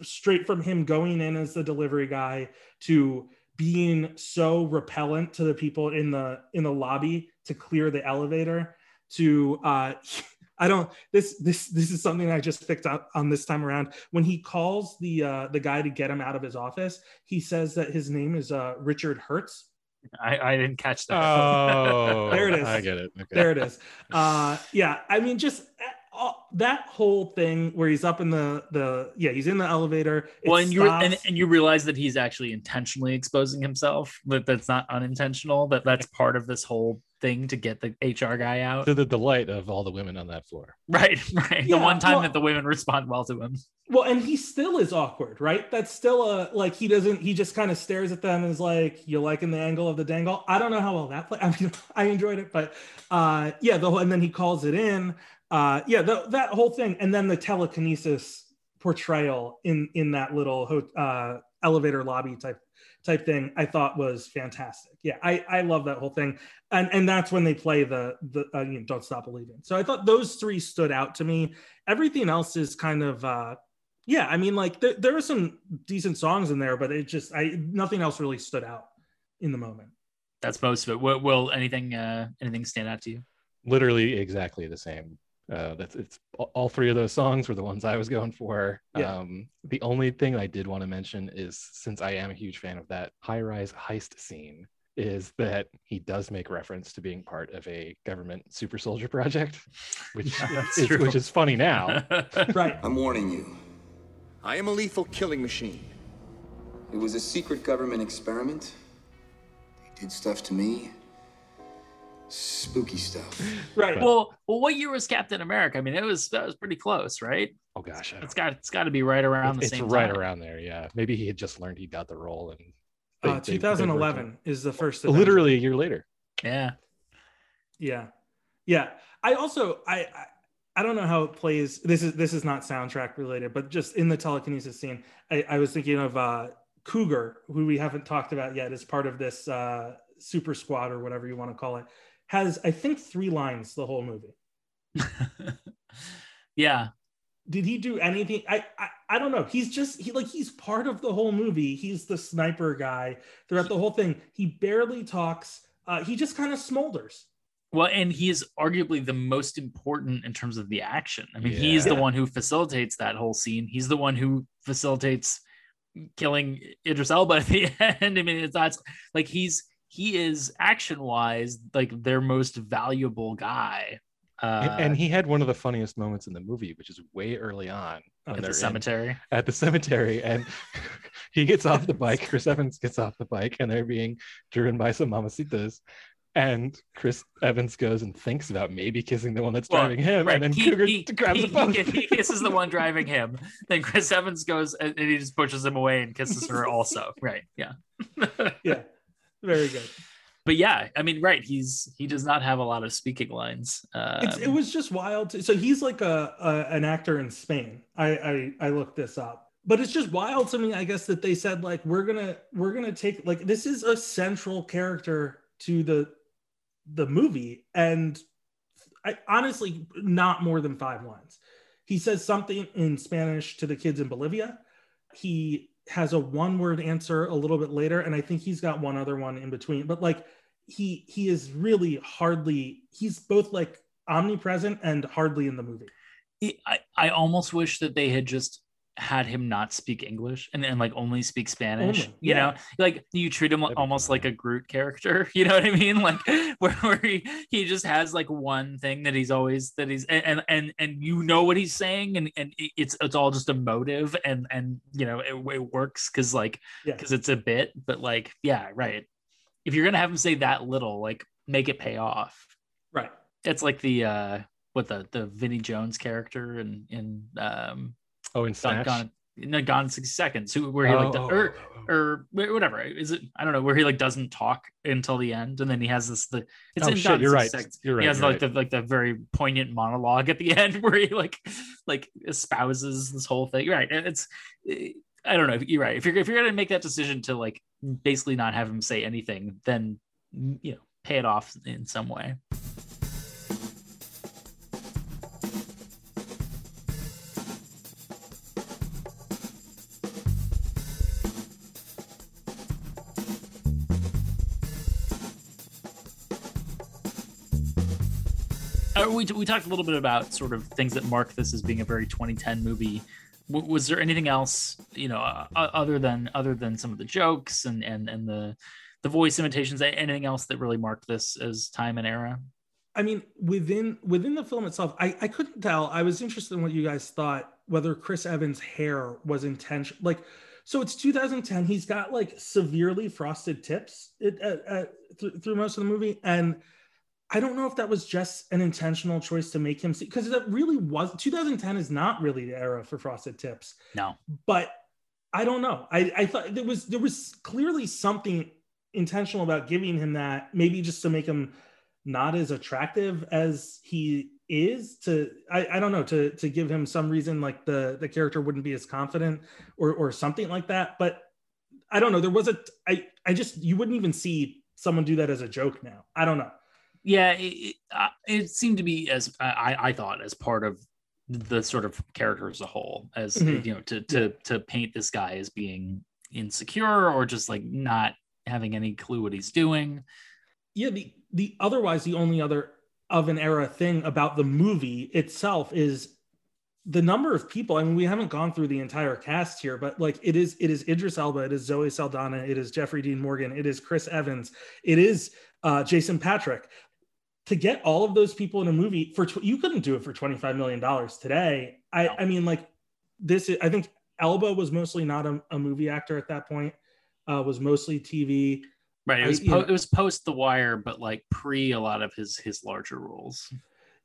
Straight from him going in as the delivery guy to being so repellent to the people in the in the lobby to clear the elevator to uh *laughs* I don't this this this is something I just picked up on this time around. When he calls the uh the guy to get him out of his office, he says that his name is uh Richard Hertz, I, I didn't catch that. Oh, *laughs* there it is. I get it. Okay. There it is. Uh, *laughs* yeah, I mean, just uh, that whole thing where he's up in the the yeah he's in the elevator. Well, and you and, and you realize that he's actually intentionally exposing himself. That that's not unintentional. That that's part of this whole thing to get the HR guy out. To the delight of all the women on that floor. Right, *laughs* right. Yeah, the one time well, that the women respond well to him. Well, and he still is awkward, right? That's still a like he doesn't. He just kind of stares at them and is like, "You liking the angle of the dangle?" I don't know how well that played. *laughs* I mean, I enjoyed it, but uh, yeah, the whole and then he calls it in. Uh, yeah, the, that whole thing, and then the telekinesis portrayal in in that little uh, elevator lobby type type thing I thought was fantastic. Yeah, I, I love that whole thing. And and that's when they play the the uh, you know, don't stop believing. So I thought those three stood out to me. Everything else is kind of uh yeah, I mean like there, there are some decent songs in there, but it just I nothing else really stood out in the moment. That's most of it. Will, will anything uh anything stand out to you? Literally exactly the same. Uh, that's it's all three of those songs were the ones I was going for. Yeah. Um, the only thing I did want to mention is since I am a huge fan of that high rise heist scene, is that he does make reference to being part of a government super soldier project, *laughs* which is, which is funny now. *laughs* right. I'm warning you. I am a lethal killing machine. It was a secret government experiment. They did stuff to me spooky stuff. *laughs* Right. Well, well, what year was Captain America? I mean, it was that was pretty close, right? Oh gosh, it's got it's got to be right around the same. It's right time. around there. Yeah, maybe he had just learned he got the role and. They, uh, 2011 they is the first. Avenger. Literally a year later. Yeah. Yeah, yeah. I also I, I I don't know how it plays. This is this is not soundtrack related, but just in the telekinesis scene, I, I was thinking of uh, Cougar, who we haven't talked about yet, as part of this uh, super squad or whatever you want to call it has I think three lines the whole movie. *laughs* yeah. did he do anything? I, I I don't know. He's just he like he's part of the whole movie. He's the sniper guy throughout the whole thing. He barely talks. Uh, he just kind of smolders. Well, and he is arguably the most important in terms of the action. I mean, he's the one who facilitates that whole scene. He's the one who facilitates killing Idris Elba at the *laughs* end. I mean, it's that's like he's he is action wise like their most valuable guy. Uh, and, he had one of the funniest moments in the movie, which is way early on at the cemetery. at the cemetery, and *laughs* he gets off the bike. Chris Evans gets off the bike, and they're being driven by some mamacitas. And Chris Evans goes and thinks about maybe kissing the one that's Well, driving him, right, and then he- Cougar he- grabs he, the phone. He, he kisses the one driving him. Then Chris Evans goes and, and he just pushes him away and kisses her also. Right. Yeah. *laughs* Yeah, very good. But yeah, I mean, right. He's he does not have a lot of speaking lines. Uh, It's, it was just wild. To, so he's like a, a an actor in Spain. I, I I looked this up, but it's just wild to me. I guess that they said like we're gonna we're gonna take like this is a central character to the the movie, and I honestly not more than five lines. He says something in Spanish to the kids in Bolivia. He has a one word answer a little bit later, and I think he's got one other one in between. But like he he is really hardly he's both like omnipresent and hardly in the movie. I, I almost wish that they had just had him not speak English and then like only speak Spanish. You yeah. know, like you treat him That'd almost like a Groot character. *laughs* You know what I mean? Like *laughs* where, where he, he just has like one thing that he's always that he's and and and you know what he's saying and and it's it's all just emotive and and you know it, it works because like Yeah. because it's a bit. But like yeah, right. If you're gonna have him say that little, like make it pay off. Right. It's like the uh what the the Vinnie Jones character in in um oh, in Gone, Snatch. gone, no, gone in 60 seconds who where he like Oh, do- or oh, oh. oh, oh. or whatever is it i don't know where he like doesn't talk until the end and then he has this the it's Oh, in shit, Gone you're 60 right. Seconds. You're right, he has like the like the very poignant monologue at the *laughs* end where he like like espouses this whole thing right and it's i don't know you're right if you're if you're gonna make that decision to like basically not have him say anything then you know pay it off in some way we, we talked a little bit about sort of things that mark this as being a very 2010 movie. Was there anything else, you know, uh, other than other than some of the jokes and and and the the voice imitations? Anything else that really marked this as time and era? I mean, within within the film itself, I, I couldn't tell. I was interested in what you guys thought whether Chris Evans' hair was intentional. Like, so it's 2010. He's got like severely frosted tips it, uh, uh, th- through most of the movie, and I don't know if that was just an intentional choice to make him see because that really was 2010 is not really the era for frosted tips. No, but I don't know. I, I thought there was there was clearly something intentional about giving him that, maybe just to make him not as attractive as he is to I, I don't know to to give him some reason like the the character wouldn't be as confident or or something like that. But i don't know. There was a i i just you wouldn't even see someone do that as a joke now. I don't know yeah, it, it, uh, it seemed to be as I I thought as part of the sort of character as a whole, as Mhm. you know, to to to paint this guy as being insecure or just like not having any clue what he's doing. yeah the the otherwise the only other of an era thing about the movie itself is the number of people i mean we haven't gone through the entire cast here but like it is it is idris elba it is zoe saldana it is jeffrey dean morgan it is chris evans it is uh, jason patric to get all of those people in a movie for tw- you couldn't do it for 25 million dollars today i No. i mean like this is, i think elba was mostly not a, a movie actor at that point uh, was mostly tv Right. It was you po- it was post The Wire, but like pre a lot of his his larger roles.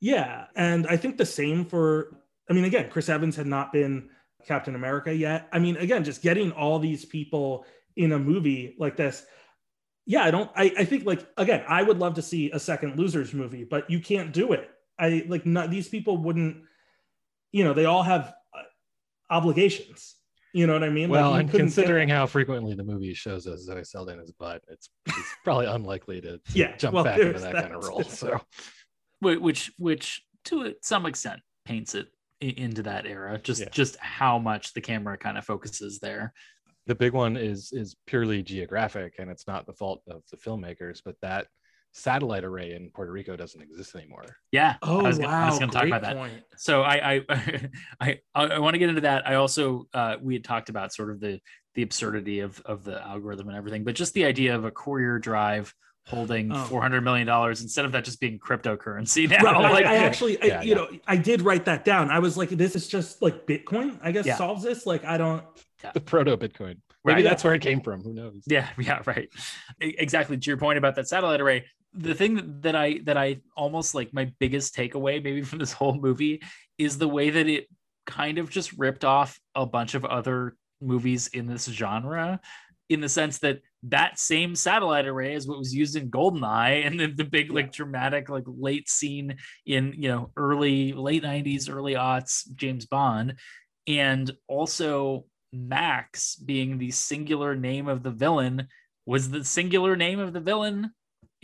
Yeah, and I think the same for. I mean, again, Chris Evans had not been Captain America yet. I mean, again, just getting all these people in a movie like this. Yeah, I don't. I, I think like again, I would love to see a second Losers movie, but you can't do it. I like not these people wouldn't. You know, they all have uh, obligations. You know what I mean? Well, you and couldn't get- considering how frequently the movie shows us Zoe Saldana's butt, it's, it's *laughs* probably unlikely to, to Yeah, jump well, back into there's that kind of role. So which which to some extent paints it into that era. Just Yeah. just how much the camera kind of focuses there. The big one is is purely geographic and it's not the fault of the filmmakers but that satellite array in puerto rico doesn't exist anymore Yeah. Oh I was gonna, I was gonna talk about that. point. So I I *laughs* I I, want to get into that. I also uh, we had talked about sort of the the absurdity of of the algorithm and everything, but just the idea of a courier drive holding Oh. four hundred million dollars instead of that just being cryptocurrency now. Right, I- like, I, actually, I, Yeah, you yeah. know, I did write that down. I was like, this is just like Bitcoin. I guess Yeah. solves this. Like, I don't. the proto bitcoin maybe Right. that's where it came from who knows yeah *laughs* yeah right exactly to your point about that satellite array the thing that, that i that i almost like my biggest takeaway maybe from this whole movie is the way that it kind of just ripped off a bunch of other movies in this genre in the sense that that same satellite array is what was used in goldeneye and the, the big like dramatic like late scene in you know early late 90s early aughts james bond. And also max being the singular name of the villain was the singular name of the villain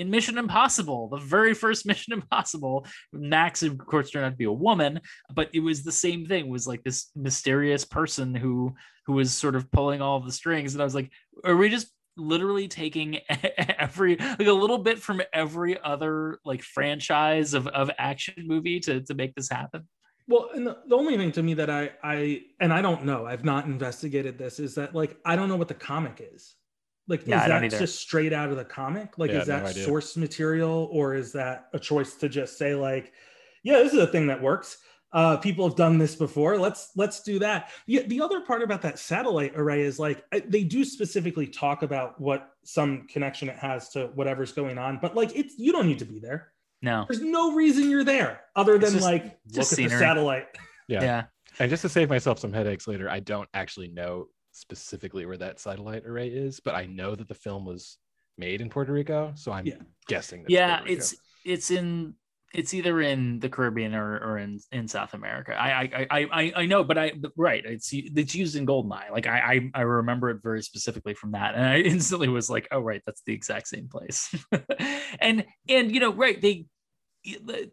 in mission impossible the very first *laughs* mission impossible max of course turned out to be a woman but it was the same thing it was like this mysterious person who who was sort of pulling all of the strings and i was like are we just literally taking *laughs* every like a little bit from every other like franchise of, of action movie to, to make this happen Well, and the, the only thing to me that I, I, and I don't know, I've not investigated this, is that like I don't know what the comic is. Like, Yeah, I is don't that just straight out of the comic? Like, Yeah, is that idea. source material, or is that a choice to just say like, yeah, this is a thing that works. Uh, people have done this before. Let's let's do that. Yeah, the other part about that satellite array is like they do specifically talk about what some connection it has to whatever's going on, but like it's you don't need to be there. no There's no reason you're there other It's than just- like look just at the satellite. yeah. yeah and just to save myself some headaches later i don't actually know specifically where that satellite array is but i know that the film was made in puerto rico so i'm Yeah. guessing that yeah it's it's in it's either in the caribbean or, or in in south america. I i i i, I know but i but right it's it's used in goldeneye. Like I, I i remember it very specifically from that and i *laughs* instantly was like oh right that's the exact same place. *laughs* And and you know right they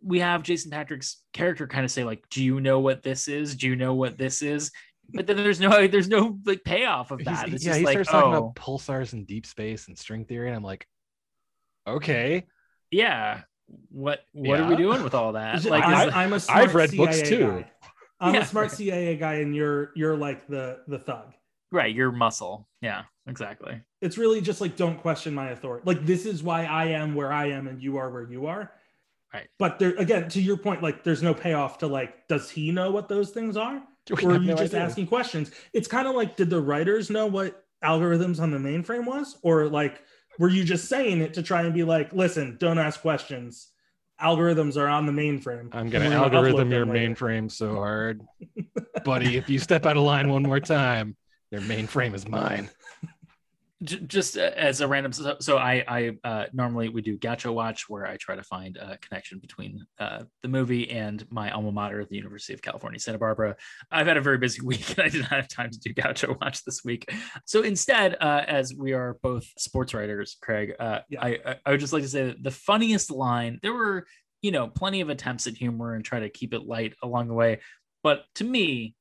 we have jason patric's character kind of say like do you know what this is? Do you know what this is but then there's no *laughs* there's no like payoff of He's- that it's yeah just he like starts talking oh about pulsars and deep space and string theory and i'm like okay yeah what what are we doing with all that? *laughs* like I, is- I'm a smart I've read CIA books too. Guy. I'm Yeah. a smart CIA guy, and you're you're like the the thug. right your muscle yeah exactly It's really just like don't question my authority. Like this is why I am where I am, and you are where you are. Right. But there again, to your point, like there's no payoff to like, does he know what those things are, We or are you no just idea. asking questions? It's kind of like, did the writers know what algorithms on the mainframe was, or like were you just saying it to try and be like, listen, don't ask questions. Algorithms are on the mainframe. i'm gonna algorithm your mainframe so hard *laughs* buddy if you step out of line one more time their mainframe is mine J- just uh, as a random so, so i i uh, normally we do gaucho watch where i try to find a connection between uh, the movie and my alma mater the university of california santa barbara. I've had a very busy *laughs* week and i did not have time to do gaucho watch this week. So instead uh, as we are both sports writers craig uh, Yeah. I, I i would just like to say that the funniest line there were you know plenty of attempts at humor and try to keep it light along the way. But to me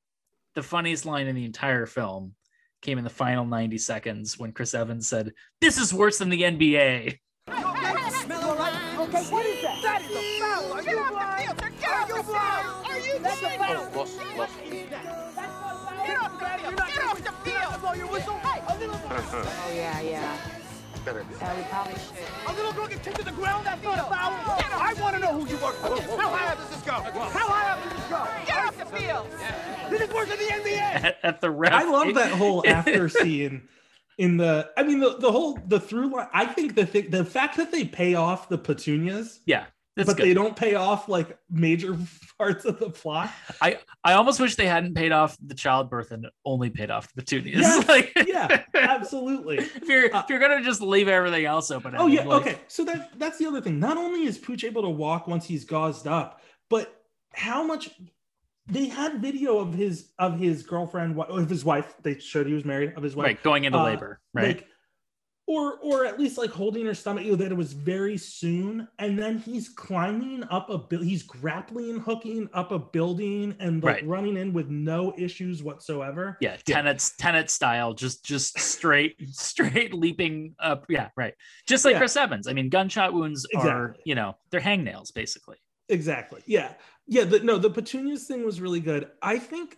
the funniest line in the entire film came in the final 90 seconds when Chris Evans said, This is worse than the NBA. Okay, what is that? That is a foul. Are you blind? Are you blind? Are you That's a foul. Boss, boss. Get off the field. Get off the field. Blow your whistle. A little, *laughs* Oh, yeah, yeah. Better. Yeah, we probably should. a little girl get kicked to the ground. That's not a foul. I want to know who you work for. How high up does this go? How high up does this go? Get off the field. This is worse than the NBA. At, at the ref. I love that whole *laughs* after scene in the I mean the, the whole the through line I think the thing the fact that they pay off the petunias Yeah. But good. they don't pay off like major *laughs* parts of the plot. I, I almost wish they hadn't paid off the childbirth and only paid off the petunias. Yeah, *laughs* like, yeah, absolutely. *laughs* if you're if you're gonna just leave everything else open, Oh yeah, like- okay. So that that's the other thing. Not only is Pooch able to walk once he's gauzed up, but how much they had video of his of his girlfriend, of his wife. They showed he was married of his wife. right, going into Uh, labor, right? Like or or at least like holding her stomach you know, that it was very soon and then he's climbing up a building he's grappling hooking up a building and like Right. running in with no issues whatsoever Yeah, tenets tenet style, just just straight *laughs* straight leaping up. Yeah, right. Just like Yeah. Chris Evans. I mean, gunshot wounds are Exactly. you know they're hangnails basically. exactly yeah yeah the, no the petunias thing was really good i think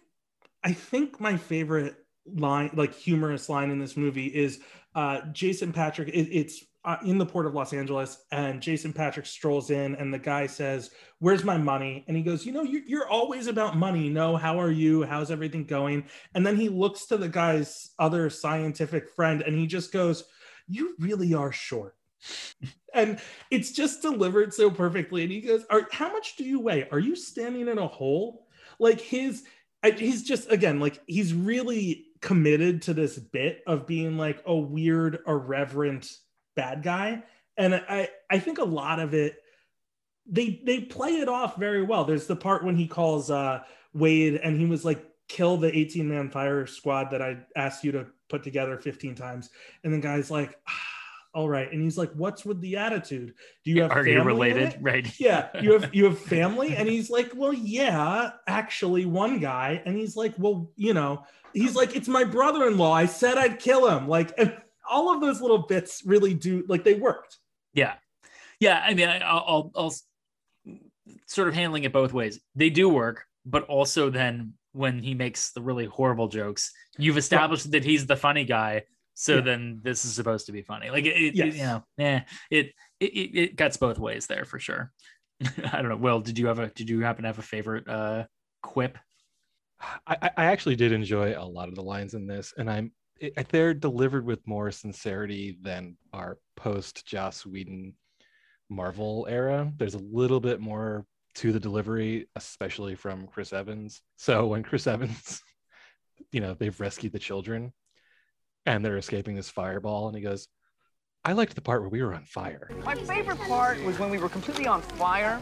i think my favorite line like humorous line in this movie is uh jason patric it, it's uh, in the port of los angeles and jason patric strolls in and the guy says where's my money? And he goes you know you, you're always about money no how are you? How's everything going? And then he looks to the guy's other scientific friend and he just goes you really are short. *laughs* And it's just delivered so perfectly and he goes how much do you weigh? Are you standing in a hole? Like his he's just again like he's really committed to this bit of being like a weird irreverent bad guy. And i i think a lot of it they they play it off very well. There's the part when he calls uh wade and he was like kill the 18 man fire squad that i asked you to put together 15 times. And the guy's like "Ah, all right and he's like what's with the attitude do you have Are you related? Right. yeah you have *laughs* you have family and he's like well yeah actually one guy and he's like well you know he's like it's my brother-in-law i said i'd kill him like and all of those little bits really do like they worked Yeah, yeah. I mean, I, I'll, I'll, I'll sort of handling it both ways. They do work, but also then when he makes the really horrible jokes, you've established that he's the funny guy. So Yeah. then this is supposed to be funny. Like it, it, Yes. you know, yeah, it, it it it cuts both ways there for sure. *laughs* I don't know. Will, did you have a did you happen to have a favorite uh quip? I, I- I actually did enjoy a lot of the lines in this, and I'm it, they're delivered with more sincerity than our post Joss Whedon Marvel era. There's a little bit more to the delivery, especially from Chris Evans. So when Chris Evans, *laughs* you know, they've rescued the children and they're escaping this fireball, and he goes, I liked the part where we were on fire. My favorite part was when we were completely on fire,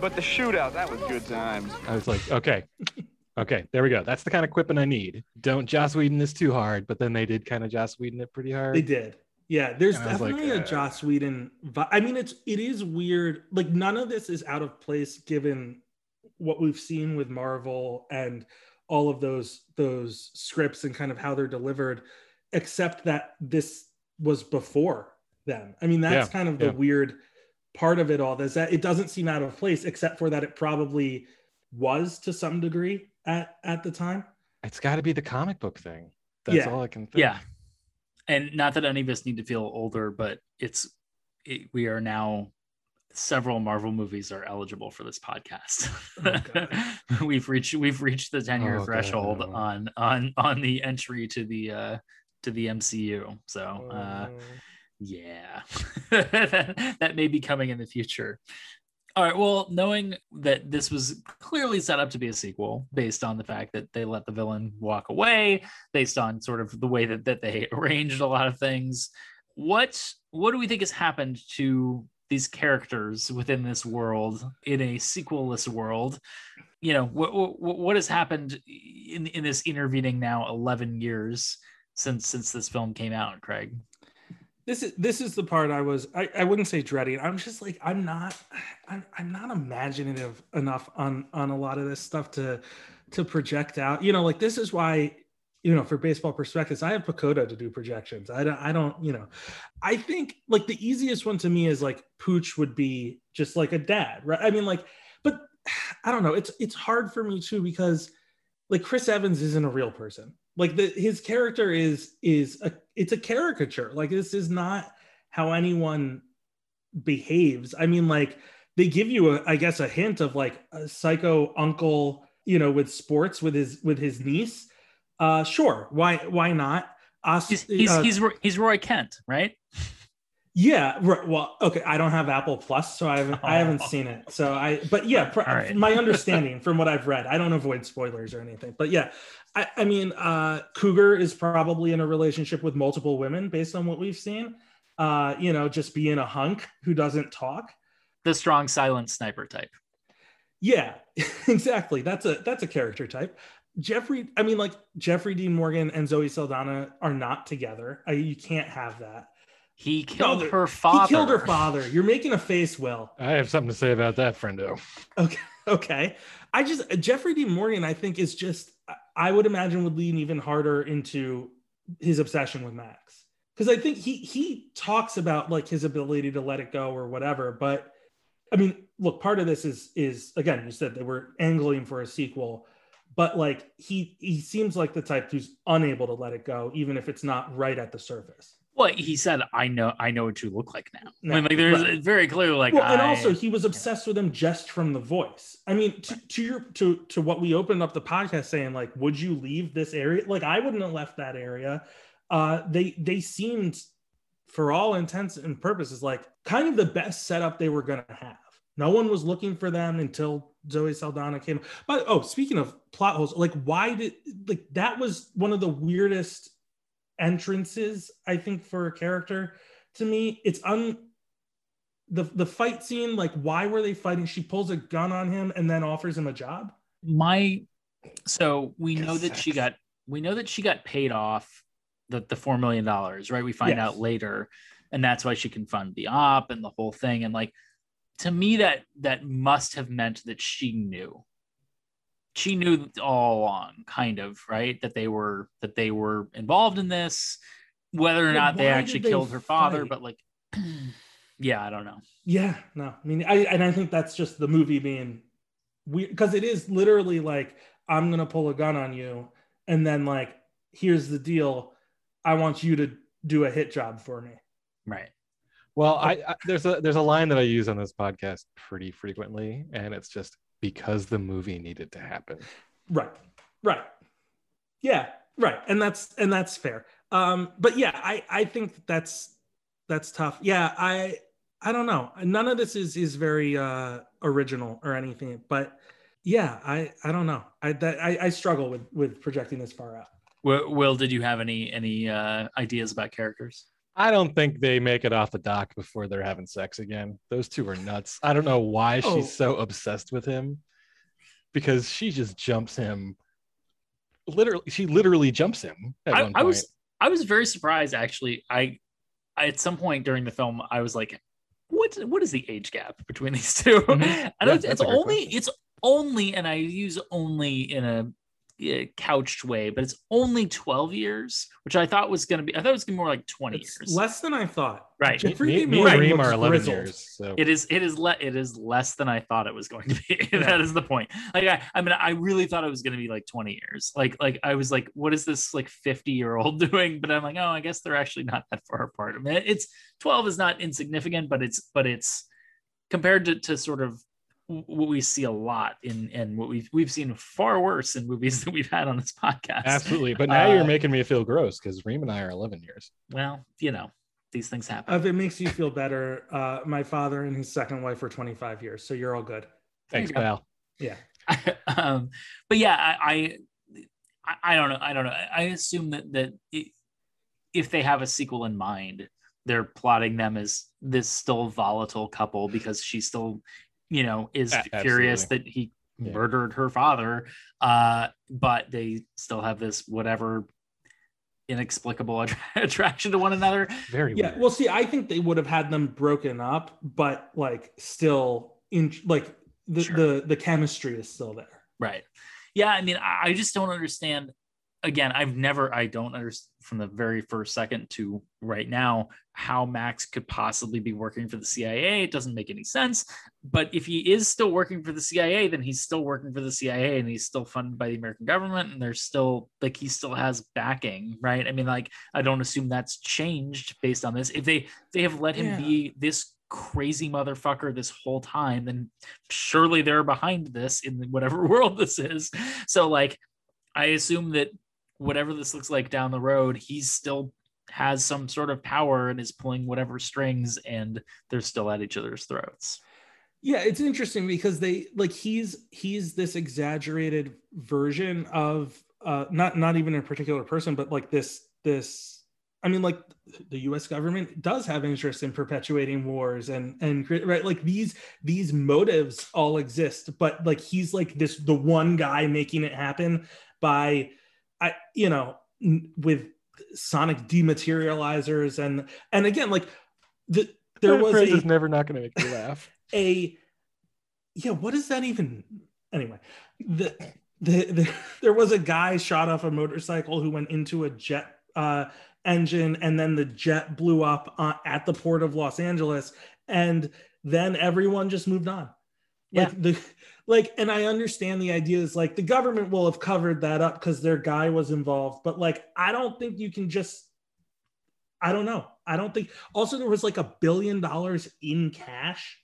but the shootout, that was good times. I was like, okay, okay, there we go. That's the kind of quipping I need. Don't Joss Whedon this too hard, but then they did kind of Joss Whedon it pretty hard. They did. Yeah, there's And I was like, definitely a uh, Joss Whedon. vi- I mean, it's it is weird. Like none of this is out of place given what we've seen with Marvel and all of those those scripts and kind of how they're delivered, except that this was before them. I mean, that's Yeah, kind of the yeah. weird part of it all. Is that it doesn't seem out of place, except for that it probably was to some degree at at the time. It's got to be the comic book thing. That's Yeah. all I can think. Yeah. And not that any of us need to feel older, but it's it, we are now several Marvel movies are eligible for this podcast. *laughs* we've reached we've reached the 10 year Oh, threshold God. on on on the entry to the uh to the MCU. So uh yeah. that, *laughs* that may be coming in the future. All right. Well, knowing that this was clearly set up to be a sequel based on the fact that they let the villain walk away, based on sort of the way that, that they *laughs* arranged a lot of things, what what do we think has happened to these characters within this world in a sequelless world? You know, what what, what has happened in in this intervening now eleven years since since this film came out, Craig? this is this is the part I was I, I wouldn't say dreading. I'm just like I'm not I'm, I'm not imaginative enough on on a lot of this stuff to to project out. You know, like this is why you know for Baseball Prospectus, I have PECOTA to do projections. I don't I don't you know. I think like the easiest one to me is like Pooch would be just like a dad, right? I mean like, but *sighs* I don't know. It's it's hard for me too because like Chris Evans isn't a real person. Like the his character is is a it's a caricature. Like this is not how anyone behaves. I mean, like they give you a I guess a hint of like a psycho uncle, you know, with sports with his with his niece. Uh sure. Why why not? Us, He's he's uh, he's, he's Roy Kent, right? *laughs* yeah, right. Well, okay. I don't have Apple Plus, so I haven't I haven't Oh. seen it. So I, but yeah, *laughs* pr- right. my understanding from what I've read, I don't avoid spoilers or anything. But yeah, I, I mean, uh, Cougar is probably in a relationship with multiple women based on what we've seen. Uh, you know, just being a hunk who doesn't talk. The strong silent sniper type. Yeah, *laughs* exactly. That's a that's a character type. Jeffrey, I mean, like Jeffrey Dean Morgan and Zoe Saldana are not together. I, you can't have that. He killed No, her father. He killed her father. You're making a face, Will. I have something to say about that, friendo. Okay. *laughs* Okay. I just Jeffrey D. Morgan, I think, is just I would imagine would lean even harder into his obsession with Max. Because I think he he talks about like his ability to let it go or whatever. But I mean, look, part of this is is again, you said they were angling for a sequel, but like he he seems like the type who's unable to let it go, even if it's not right at the surface. Well, he said, "I know, I know what you look like now." No, I mean, like there's right. very clearly like, well, and also he was obsessed with him just from the voice. I mean, to, to your to to what we opened up the podcast saying, like, would you leave this area? Like, I wouldn't have left that area. Uh, they they seemed, for all intents and purposes, like kind of the best setup they were gonna have. No one was looking for them until Zoe Saldana came. But oh, speaking of plot holes, like why did like that was one of the weirdest entrances I think for a character to me. It's un the the fight scene. Like why were they fighting? She pulls a gun on him and then offers him a job. my so we know that she got we know that she got paid off the the four million dollars right we find Yes. out later and that's why she can fund the op and the whole thing and like to me that that must have meant that she knew she knew all along kind of right that they were that they were involved in this whether or But not they actually they killed her father fight? but like *clears throat* yeah i don't know Yeah, no, I mean, I and I think that's just the movie being weird because it is literally like I'm gonna pull a gun on you, and then like here's the deal, I want you to do a hit job for me. right Well, I, I there's a there's a line that I use on this podcast pretty frequently, and it's just because the movie needed to happen. Right, right, yeah, right, and that's and that's fair. Um, but yeah, I I think that's that's tough. Yeah, I I don't know. None of this is is very uh original or anything, but yeah, I I don't know. I that I, I struggle with with projecting this far out. will, will did you have any any uh ideas about characters I don't think they make it off the dock before they're having sex again. Those two are nuts. I don't know why Oh. she's so obsessed with him because she just jumps him. Literally, she literally jumps him. I, I was I was very surprised actually. I, I at some point during the film I was like, what what is the age gap between these 2 Mhm. *laughs* and Yeah, it's, only question. it's only and I use only in a Uh, couched way, but it's only 12 years, which I thought was gonna be I thought it was gonna be more like 20 It's years. less than I thought. Right. Jeffrey me, D. me and Morgan Reem are 11 grizzled. years. So It is it is le- it is less than I thought it was going to be. *laughs* that is the point. Like I, I mean I really thought it was going to be like 20 years. Like like I was like what is this like 50 year old *laughs* doing? But I'm like oh I guess they're actually not that far apart. I mean it's 12 is not insignificant but it's but it's compared to, to sort of what we see a lot in and what we've we've seen far worse in movies *laughs* that we've had on this podcast. absolutely. But now Uh, you're making me feel gross because Reem and I are 11 years. Well, you know, these things happen. If it makes you feel better, uh, my father and his second wife were 25 years, so you're all good. Thanks, you go. pal. Yeah. *laughs* um, but yeah, I, I, I don't know. I don't know. I assume that that it, if they have a sequel in mind, they're plotting them as this still volatile couple because she still, you know, is A- furious that he Yeah. murdered her father. Uh, but they still have this whatever inexplicable attra- *laughs* attraction to one another. Very Yeah. weird. Well, see, I think they would have had them broken up, but like still in like the Sure. the the chemistry is still there. Right. Yeah. I mean, I I just don't understand. Again, I've never, I don't understand from the very first second to right now how Max could possibly be working for the CIA. It doesn't make any sense. But if he is still working for the CIA, then he's still working for the CIA and he's still funded by the American government. And there's still, like, he still has backing, right? I mean, like, I don't assume that's changed based on this. If they, they have let him Yeah. be this crazy motherfucker this whole time, then surely they're behind this in whatever *laughs* world this is. So like I assume that whatever this looks like down the road, he's still has some sort of power and is pulling whatever strings and they're still at each other's throats. Yeah, it's interesting because they like he's he's this exaggerated version of uh not not even a particular person, but like this this I mean like the US government does have interest in perpetuating wars and and right like these these motives all exist, but like he's like this the one guy making it happen by I you know n- with sonic dematerializers and and again like the there That was phrase a, is never not going to make me laugh. *laughs* a yeah what does that even anyway the, the, the *laughs* there was a guy shot off a motorcycle who went into a jet uh engine and then the jet blew up uh, at the port of los angeles and then everyone just moved on like Yeah. the like and i understand the idea is like the government will have covered that up because their guy was involved but like i don't think you can just i don't know. I don't think also there was like a billion dollars in cash.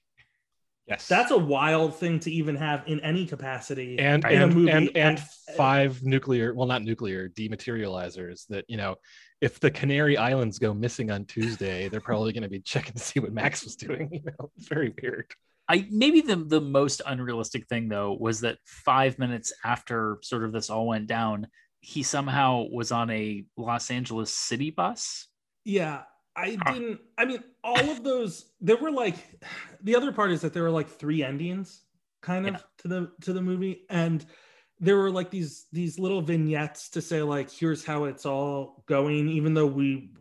Yes. that's a wild thing to even have in any capacity and and and and And- five nuclear well not nuclear dematerializers that you know if the canary islands go missing on tuesday they're probably going to be checking to see what max was doing *laughs* you know? It's very weird I maybe the the most unrealistic thing though was that five minutes after sort of this all went down, he somehow was on a Los Angeles city bus. Yeah, I didn't. I mean, all of those. There were like, the other part is that there were like three endings, kind of Yeah. to the to the movie, and there were like these these little vignettes to say like, here's how it's all going, even though we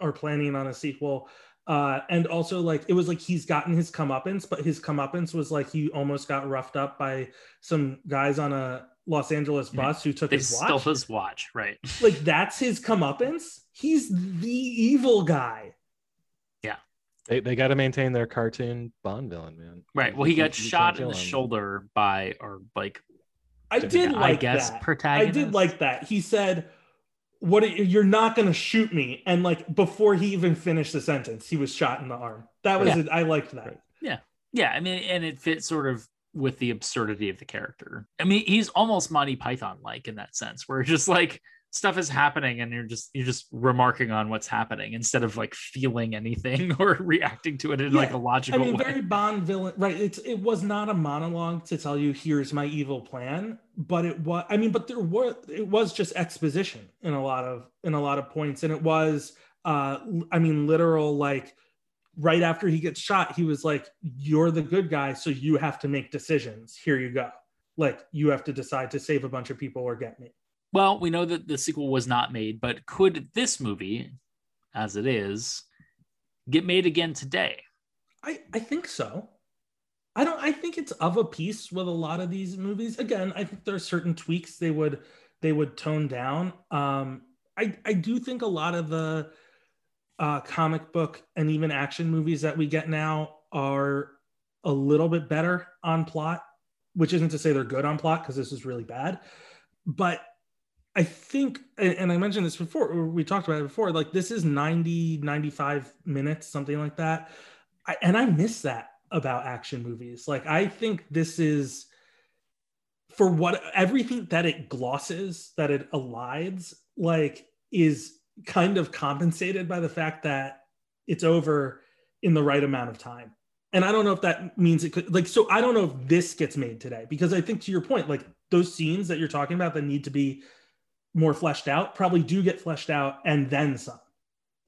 are planning on a sequel. Uh, and also like it was like he's gotten his comeuppance, but his comeuppance was like he almost got roughed up by some guys on a Los Angeles bus who took They his stole watch. his watch, right? *laughs* Like that's his comeuppance. He's the evil guy. Yeah, they, they got to maintain their cartoon bond villain man Right. Well, he you- got you can't shot in the him. shoulder by or like I did I like guess that. I did like that. He said, "What? are- You're not going to shoot me?" And like before he even finished the sentence, he was shot in the arm. That was Yeah. it. I liked that. yeah Yeah, I mean, and it fits sort of with the absurdity of the character. I mean, he's almost Monty Python like in that sense, where just like stuff is happening and you're just you're just remarking on what's happening instead of like feeling anything *laughs* or reacting to it in like a a I logical mean, way. very Bond villain, right? It's it was not a monologue to tell you here's my evil plan, but it was. I mean, but there were it was just exposition in a lot of in a lot of points, and it was. uh I mean, literal like right after he gets shot, he was like, "You're the good guy, so you have to make decisions. Here you go. Like you have to decide to save a bunch of people or get me." Well, we know that the sequel was not made, but could this movie, as it is, get made again today? I, I think so. I don't I think it's of a piece with a lot of these movies. Again, I think there are certain tweaks they would they would tone down. Um I I do think a lot of the uh comic book and even action movies that we get now are a little bit better on plot, which isn't to say they're good on plot because this is really bad. But I think, and I mentioned this before, we talked about it before, like this is 90, 95 minutes, something like that. I, and I miss that about action movies. Like, I think this is for what everything that it glosses, that it elides, like, is kind of compensated by the fact that it's over in the right amount of time. And I don't know if that means it could, like, so I don't know if this gets made today because I think to your point, like, those scenes that you're talking about that need to be more fleshed out probably do get fleshed out and then some.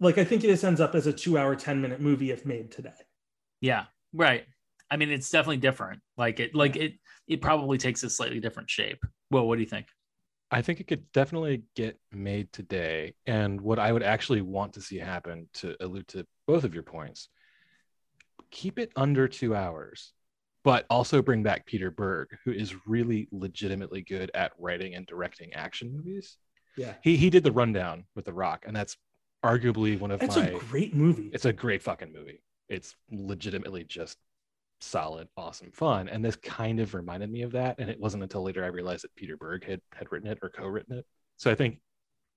Like I think this ends up as a two hour, 10 minute movie if made today. Yeah, right. I mean, it's definitely different. Like it, like it, it probably takes a slightly different shape. Well, what do you think? I think it could definitely get made today. And what I would actually want to see happen to allude to both of your points, keep it under two hours, but also bring back Peter Berg, who is really legitimately good at writing and directing action movies. Yeah. He he did the rundown with The Rock, and that's arguably one of That's my a great movie. it's a great fucking movie. It's legitimately just solid, awesome fun. And this kind of reminded me of that. And it wasn't until later I realized that Peter Berg had, had written it or co-written it. So I think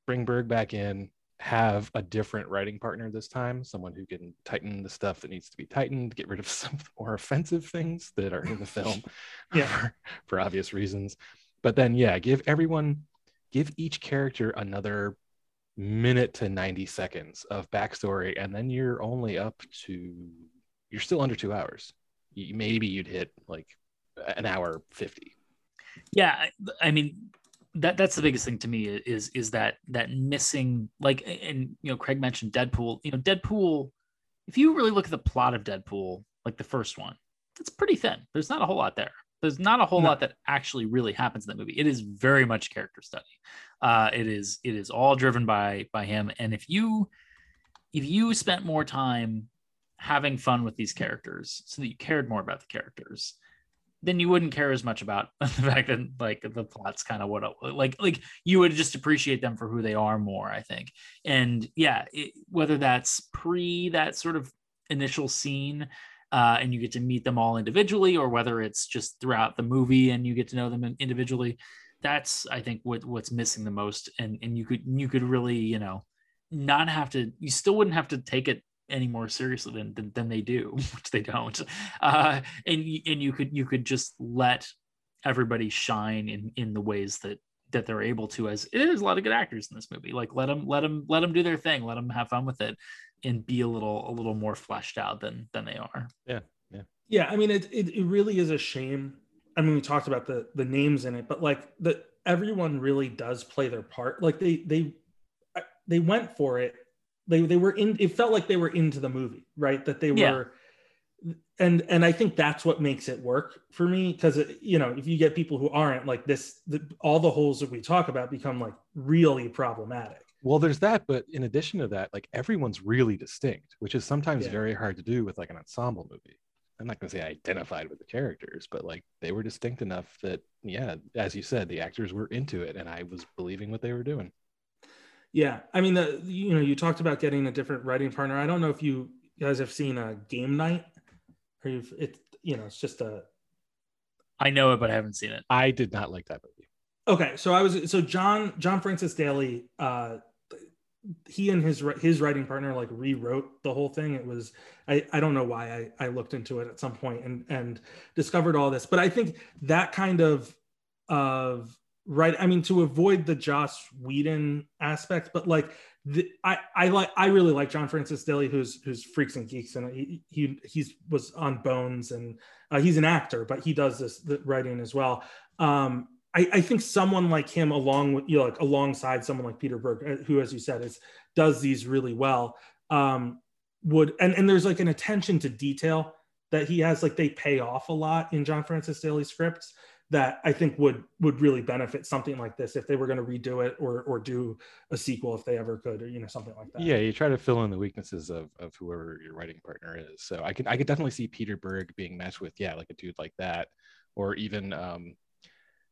bring Berg back in, have a different writing partner this time, someone who can tighten the stuff that needs to be tightened, get rid of *laughs* some of the more offensive things that are in the film *laughs* Yeah. for, for obvious reasons. But then yeah, give everyone give each character another minute to 90 seconds of backstory and then you're only up to you're still under two hours You- maybe you'd hit like an hour 50 Yeah, I, I mean that that's the biggest thing to me is is that that missing like and you know Craig mentioned Deadpool. You know Deadpool. If you really look at the plot of Deadpool, like the first one, it's pretty thin. There's not a whole lot there. There's not a whole No. lot that actually really happens in that movie. It is very much character study. Uh, it is it is all driven by by him. And if you if you spent more time having fun with these characters so that you cared more about the characters then you wouldn't care as much about *laughs* the fact that like the plot's kind of what like like you would just appreciate them for who they are more i think. And yeah it, whether that's pre that sort of initial scene uh, and you get to meet them all individually or whether it's just throughout the movie and you get to know them individually that's i think what what's missing the most. And and you could you could really you know not have to you still wouldn't have to take it any more seriously than, than, than they do *laughs* which they don't. Uh and and you could you could just let everybody shine in in the ways that that they're able to as there's a lot of good actors in this movie. Like let them let them let them do their thing let them have fun with it and be a little a little more fleshed out than than they are. Yeah yeah. Yeah i mean it it, it really is a shame. I mean we talked about the the names in it but like the everyone really does play their part. Like they they they went for it. They they were in. It felt like they were into the movie, right? That they Yeah. were. And and I think that's what makes it work for me because you know if you get people who aren't like this, the, all the holes that we talk about become like really problematic. Well, there's that, but in addition to that, like everyone's really distinct, which is sometimes Yeah. very hard to do with like an ensemble movie. I'm not going to say I identified with the characters, but like they were distinct enough that, yeah, as you said, the actors were into it, and I was believing what they were doing. Yeah, I mean, the you know, you talked about getting a different writing partner. I don't know if you guys have seen a Game Night, or you've it. You know, it's just a i know it but i haven't seen it I did not like that movie. Okay, so I was so John John Francis Daley, uh, he and his his writing partner like rewrote the whole thing. It was I I don't know why I I looked into it at some point and and discovered all this, but I think that kind of of right. I mean, to avoid the Joss Whedon aspect, but like the, I I like I really like John Francis Daley, who's who's Freaks and Geeks, and he he he's was on Bones, and uh, he's an actor, but he does this writing as well. Um, I, I think someone like him, along with you know, like alongside someone like Peter Berg, uh, who, as you said, is does these really well, um, would and and there's like an attention to detail that he has, like they pay off a lot in John Francis Daley scripts that I think would would really benefit something like this if they were going to redo it or or do a sequel if they ever could or you know something like that. Yeah, you try to fill in the weaknesses of of whoever your writing partner is. So I could I could definitely see Peter Berg being matched with yeah, like a dude like that, or even um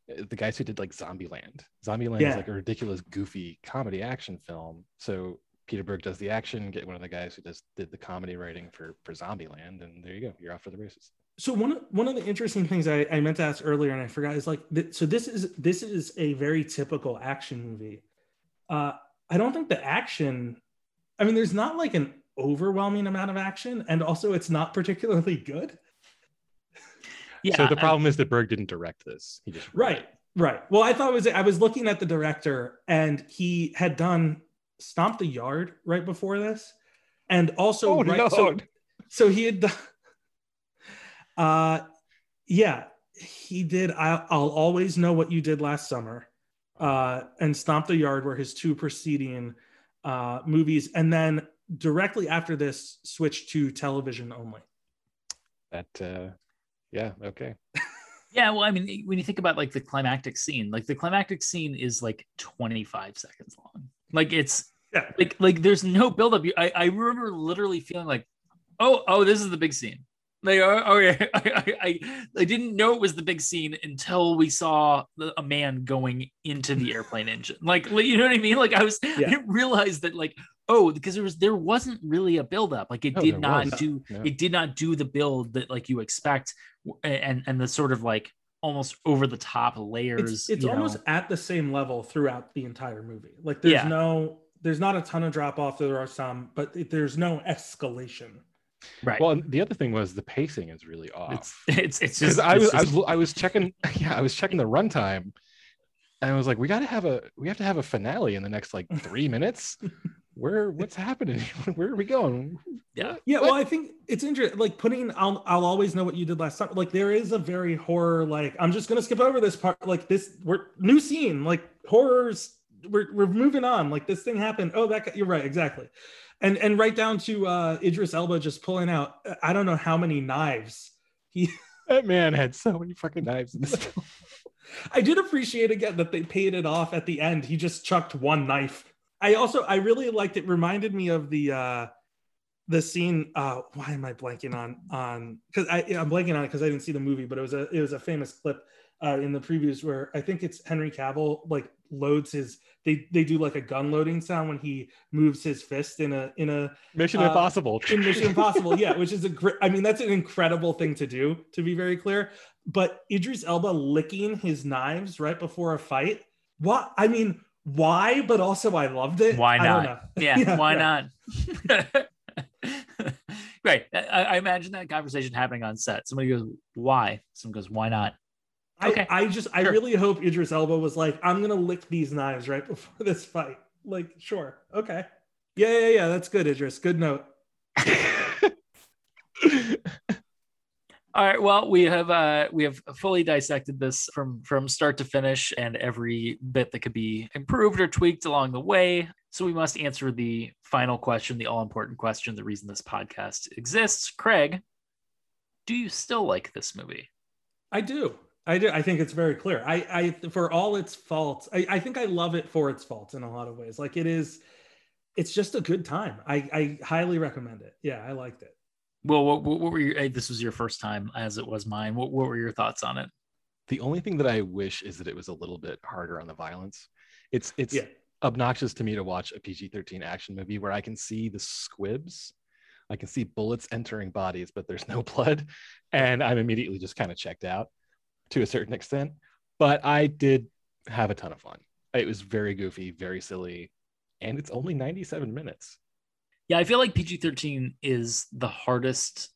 the guys who did like Zombieland. Zombieland Yeah. is like a ridiculous, goofy comedy action film. So Peter Berg does the action, get one of the guys who does did the comedy writing for for Zombieland, and there you go, you're off for the races. So one of one of the interesting things I, I meant to ask earlier and I forgot is like th- so this is this is a very typical action movie. Uh, I don't think the action. I mean, there's not like an overwhelming amount of action, and also it's not particularly good. yeah so the I- problem is that Berg didn't direct this. He just Right, it. right. Well, I thought it was I was looking at the director, and he had done Stomp the Yard right before this, and also Oh, right, so, no. so he had done. Uh, yeah, he did. I, I'll always know what you did last summer, uh, and Stomp the Yard were his two preceding uh, movies, and then directly after this, switched to television only. that uh yeah, okay. *laughs* Yeah, well, I mean, when you think about like the climactic scene, like the climactic scene is like 25 seconds long. Like it's Yeah. like like there's no buildup. You- I I remember literally feeling like, oh oh, this is the big scene. Like oh, yeah, *laughs* I, I I didn't know it was the big scene until we saw a man going into the mm. airplane engine. Like you know what I mean? Like I was I didn't realize that like oh because there was there wasn't really a buildup. Like it No, did not was. do No. it did not do the build that like you expect and and the sort of like almost over the top layers. it's, it's you know. almost at the same level throughout the entire movie. Like there's Yeah. no there's not a ton of drop off. There are some, but there's no escalation. Right. Well, the other thing was the pacing is really off. it's it's it's just I was, it's I was I was checking *laughs* yeah I was checking the runtime and I was like we got to have a we have to have a finale in the next like *laughs* three minutes where what's happening *laughs* where are we going yeah Yeah, well, I think it's interesting. Like putting, I'll, I'll always know what you did last time. Like there is a very horror. Like I'm just gonna skip over this part. Like this, we're new scene. Like horrors. We're we're moving on. Like this thing happened. Oh, that guy, you're right, exactly. And and right down to uh Idris Elba just pulling out. I don't know how many knives he. *laughs* that man had so many fucking knives in this *laughs* film I did appreciate again that they paid it off at the end. He just chucked one knife. I also I really liked it. Reminded me of the uh the scene. Uh, why am I blanking on on? Because I I'm blanking on it because I didn't see the movie, but it was a it was a famous clip uh, in the previews where I think it's Henry Cavill like loads his they they do like a gun loading sound when he moves his fist in a in a Mission uh, Impossible. in Mission *laughs* Impossible, yeah, which is a great. I mean, that's an incredible thing to do. To be very clear, but Idris Elba licking his knives right before a fight. What I mean, why? But also, I loved it. Why don't not? know. Yeah, *laughs* why right. not? *laughs* right. I, I imagine that conversation happening on set. Somebody goes, "Why?" Someone goes, "Why not?" Okay. I, I just, I really hope Idris Elba was like, I'm gonna lick these knives right *laughs* before this fight. Like, sure, okay, yeah, yeah, yeah. That's good, Idris. Good note. *laughs* All right. Well, we have uh, we have fully dissected this from from start to finish, and every bit that could be improved or tweaked along the way. So we must answer the final question, the all important question, the reason this podcast exists. Craig, do you still like this movie? I do. I do. I think it's very clear. I, I, for all its faults, I, I think I love it for its faults in a lot of ways. Like it is, it's just a good time. I, I highly recommend it. Yeah, I liked it. Well, what, what were your? This was your first time, as it was mine. What, what were your thoughts on it? the only thing that I wish is that it was a little bit harder on the violence. It's it's Yeah. obnoxious to me to watch a PG-13 action movie where I can see the squibs, I can see bullets entering bodies, but there's no *laughs* blood, and I'm immediately just kind of checked out to a certain extent. But I did have a ton of fun. It was very goofy, very silly, and it's only 97 minutes. Yeah, I feel like PG thirteen is the hardest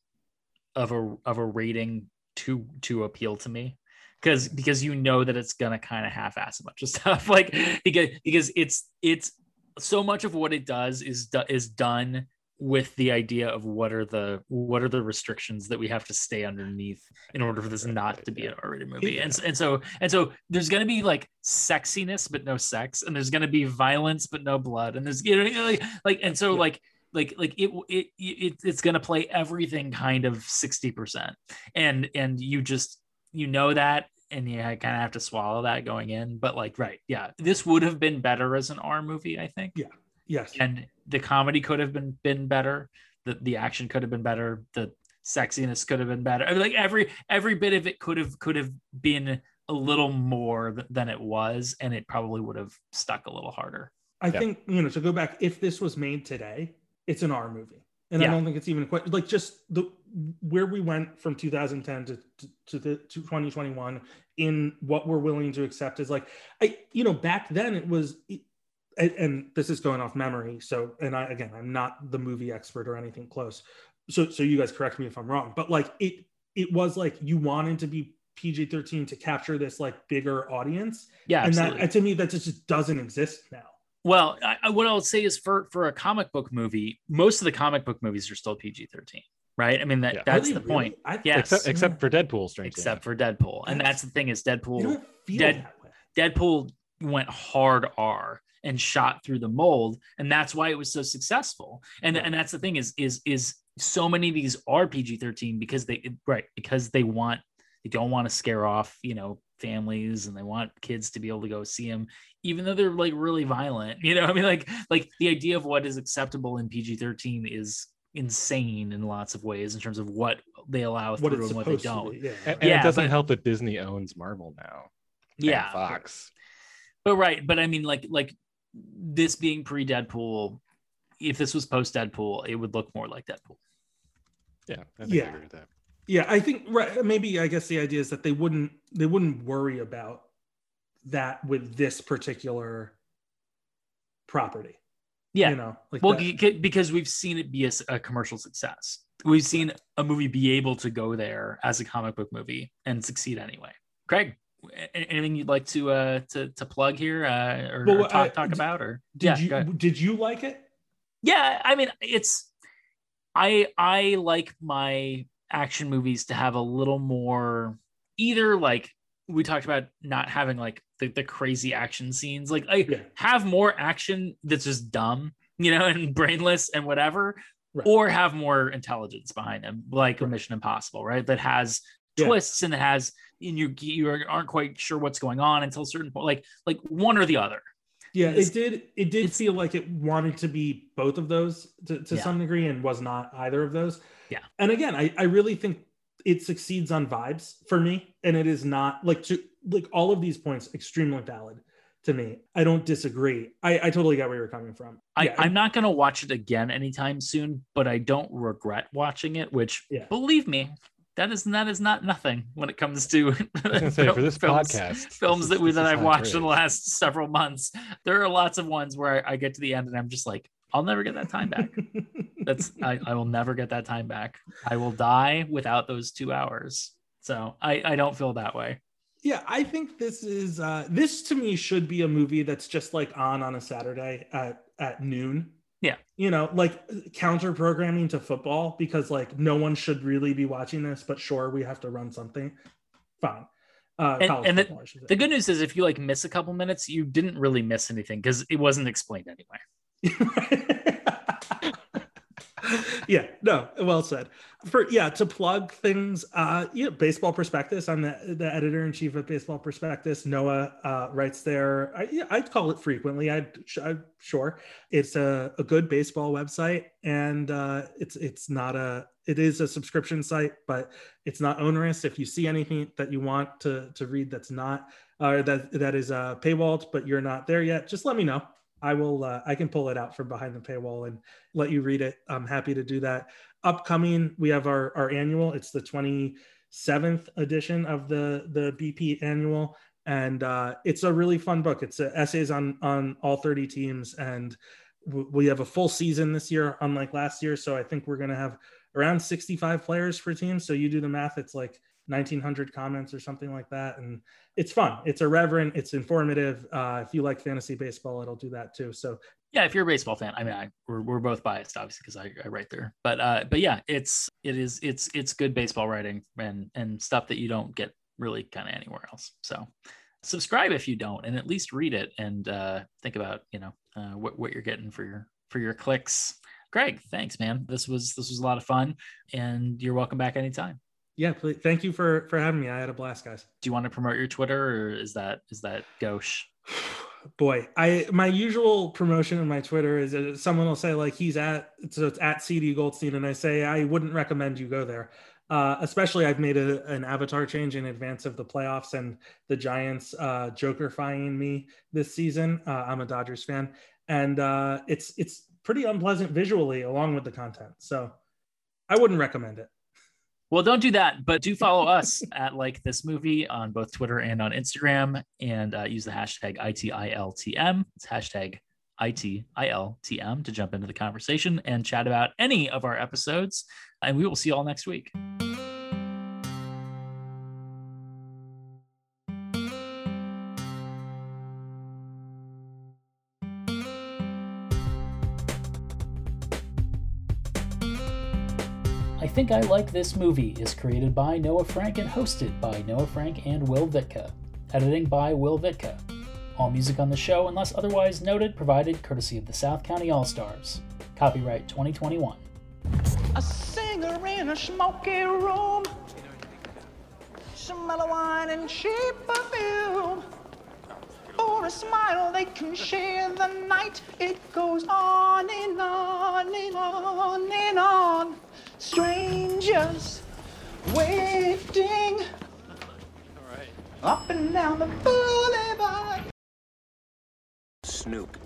of a of a rating to to appeal to me because because you know that it's gonna kind of half ass a bunch of *laughs* stuff like because because it's it's so much of what it does is is done with the idea of what are the what are the restrictions that we have to stay underneath in order for this not to be an R-rated movie. And and so and so there's gonna be like sexiness but no sex and there's gonna be violence but no blood and there's you know like, like and so like like like it it, it it's going to play everything kind of 60% and and you just you know that and you kind of have to swallow that going in but like right yeah this would have been better as an r movie i think. Yeah. Yes. and the comedy could have been been better the, the action could have been better the sexiness could have been better I mean, like every every bit of it could have could have been a little more th- than it was and it probably would have stuck a little harder I Yeah. think you know to go back. If this was made today, it's an R movie, and I don't think it's even quite like just the where we went from 2010 to to, to the to 2021 in what we're willing to accept is like I you know back then it was. And, and this is going off memory, so and I again I'm not the movie expert or anything close, so so you guys correct me if I'm wrong, but like it it was like you wanted to be PG-13 to capture this like bigger audience, yeah and absolutely. that to me that just doesn't exist now. Well, I, I, what I'll say is for for a comic book movie, most of the comic book movies are still PG thirteen, right? I mean that Yeah. that's Are the really? point. I- Yes, Except except for Deadpool, strangely except enough. for Deadpool, and that's That's- the thing is Deadpool. feel Dead- Deadpool went hard R and shot through the mold, and that's why it was so successful. And and that's the thing is is is so many of these are PG thirteen because they right because they want they don't want to scare off you know families and they want kids to be able to go see them even though they're like really violent *laughs* you know i mean like like the idea of what is acceptable in pg-13 is insane in lots of ways in terms of what they allow What through it's and what they don't Yeah. and Yeah, it doesn't but- help that Disney owns Marvel now. yeah Fox. but right but i mean like like this being pre deadpool if this was post deadpool it would look more like deadpool Yeah, I think Yeah. I agree with that. Yeah, I think right. Maybe I guess the idea is that they wouldn't they wouldn't worry about that with this particular property. yeah you know, like well that- c- c- because we've seen it be a commercial success we've seen a movie be able to go there as a comic book movie and succeed anyway craig a- anything you'd like to uh to, to plug here uh or, Well, or talk, I- talk about or did yeah you did you like it? yeah i mean it's i i like my action movies to have a little more either like we talked about not having like the, the crazy action scenes like like Yeah. have more action that's just dumb you know *laughs* and brainless and whatever Right. or have more intelligence behind them like Right. mission impossible right that has Yeah. twists and it has and you you aren't quite sure what's going on until a certain point like like one or the other Yeah, It's- it did. It did feel like it wanted to be both of those to, to Yeah. some degree, and was not either of those. Yeah. And again, I, I really think it succeeds on vibes for me, and it is not like to like all of these points extremely valid to me. I don't disagree. I, I totally got where you're coming from. I, Yeah, I'm not going to watch it again anytime soon, but I don't regret watching it. Which, Yeah. believe me, that is that is not nothing when it comes to *laughs* I was for this films, podcast, films is- that we this that is I've high watched in the last several months. There are lots of ones where I, I get to the end and I'm just like, I'll never get that time back. *laughs* That's I, I will never get that time back. I will die without those two hours. So I, I don't feel that way. Yeah, I think this is uh this to me should be a movie that's just like on on a Saturday at at noon. Yeah. You know, like counter programming to football because like no one should really be watching this, but sure we have to run something. Fine. Uh And, and football, say. the good news is if you like miss a couple minutes, you didn't really miss anything because it wasn't explained anyway. *laughs* *laughs* yeah, no, well said. For yeah, to plug things, uh, yeah, Baseball Prospectus. I'm the, the editor in chief of Baseball Prospectus. Noah uh, writes there. I, yeah, I'd call it frequently. I'd, I'm sure it's a, a good baseball website, and uh, it's it's not a it is a subscription site, but it's not onerous. If you see anything that you want to to read that's not or that that is uh, paywalled, but you're not there yet, just let me know. I will. Uh, I can pull it out from behind the paywall and let you read it. I'm happy to do that. Upcoming, we have our our annual. It's the 27th edition of the the BP annual, and uh, it's a really fun book. It's uh, essays on on all 30 teams, and w- we have a full season this year, unlike last year. So I think we're going to have around 65 players per team. So you do the math. It's like 1900 comments or something like that and it's fun. It's irreverent it's informative. Uh, if you like fantasy baseball it'll do that too. So yeah if you're a baseball fan i mean I, we're, we're both biased obviously because I, I write there. But uh but yeah it's it is it's it's good baseball writing and and stuff that you don't get really kind of anywhere else. So subscribe if you don't and at least read it and uh think about you know uh, what, what you're getting for your for your clicks. Greg thanks man. This was this was a lot of fun and you're welcome back anytime yeah please, thank you for for having me. I had a blast guys. Do you want to promote your twitter or is that is that gauche? *sighs* Boy i my usual promotion of my twitter is uh, someone will say like he's at so it's at cd goldstein and i say i wouldn't recommend you go there. Uh, especially i've made a, an avatar change in advance of the playoffs and the giants uh, jokerifying me this season. Uh, i'm a dodgers fan and uh, it's it's pretty unpleasant visually along with the content so i wouldn't recommend it well, don't do that, but do follow *laughs* us at like this movie on both Twitter and on Instagram and uh, use the hashtag ITILTM. It's hashtag ITILTM to jump into the conversation and chat about any of our episodes. And we will see you all next week. Think I Like This Movie is created by Noah Frank and hosted by Noah Frank and Will Vitka. Editing by Will Vitka. All music on the show, unless otherwise noted, provided courtesy of the South County All Stars. Copyright 2021. A singer in a smoky room. Some mellow wine and cheap perfume. For a smile, they can share the night. It goes on and on and on and on. Strangers waiting up and down the boulevard. Snoop.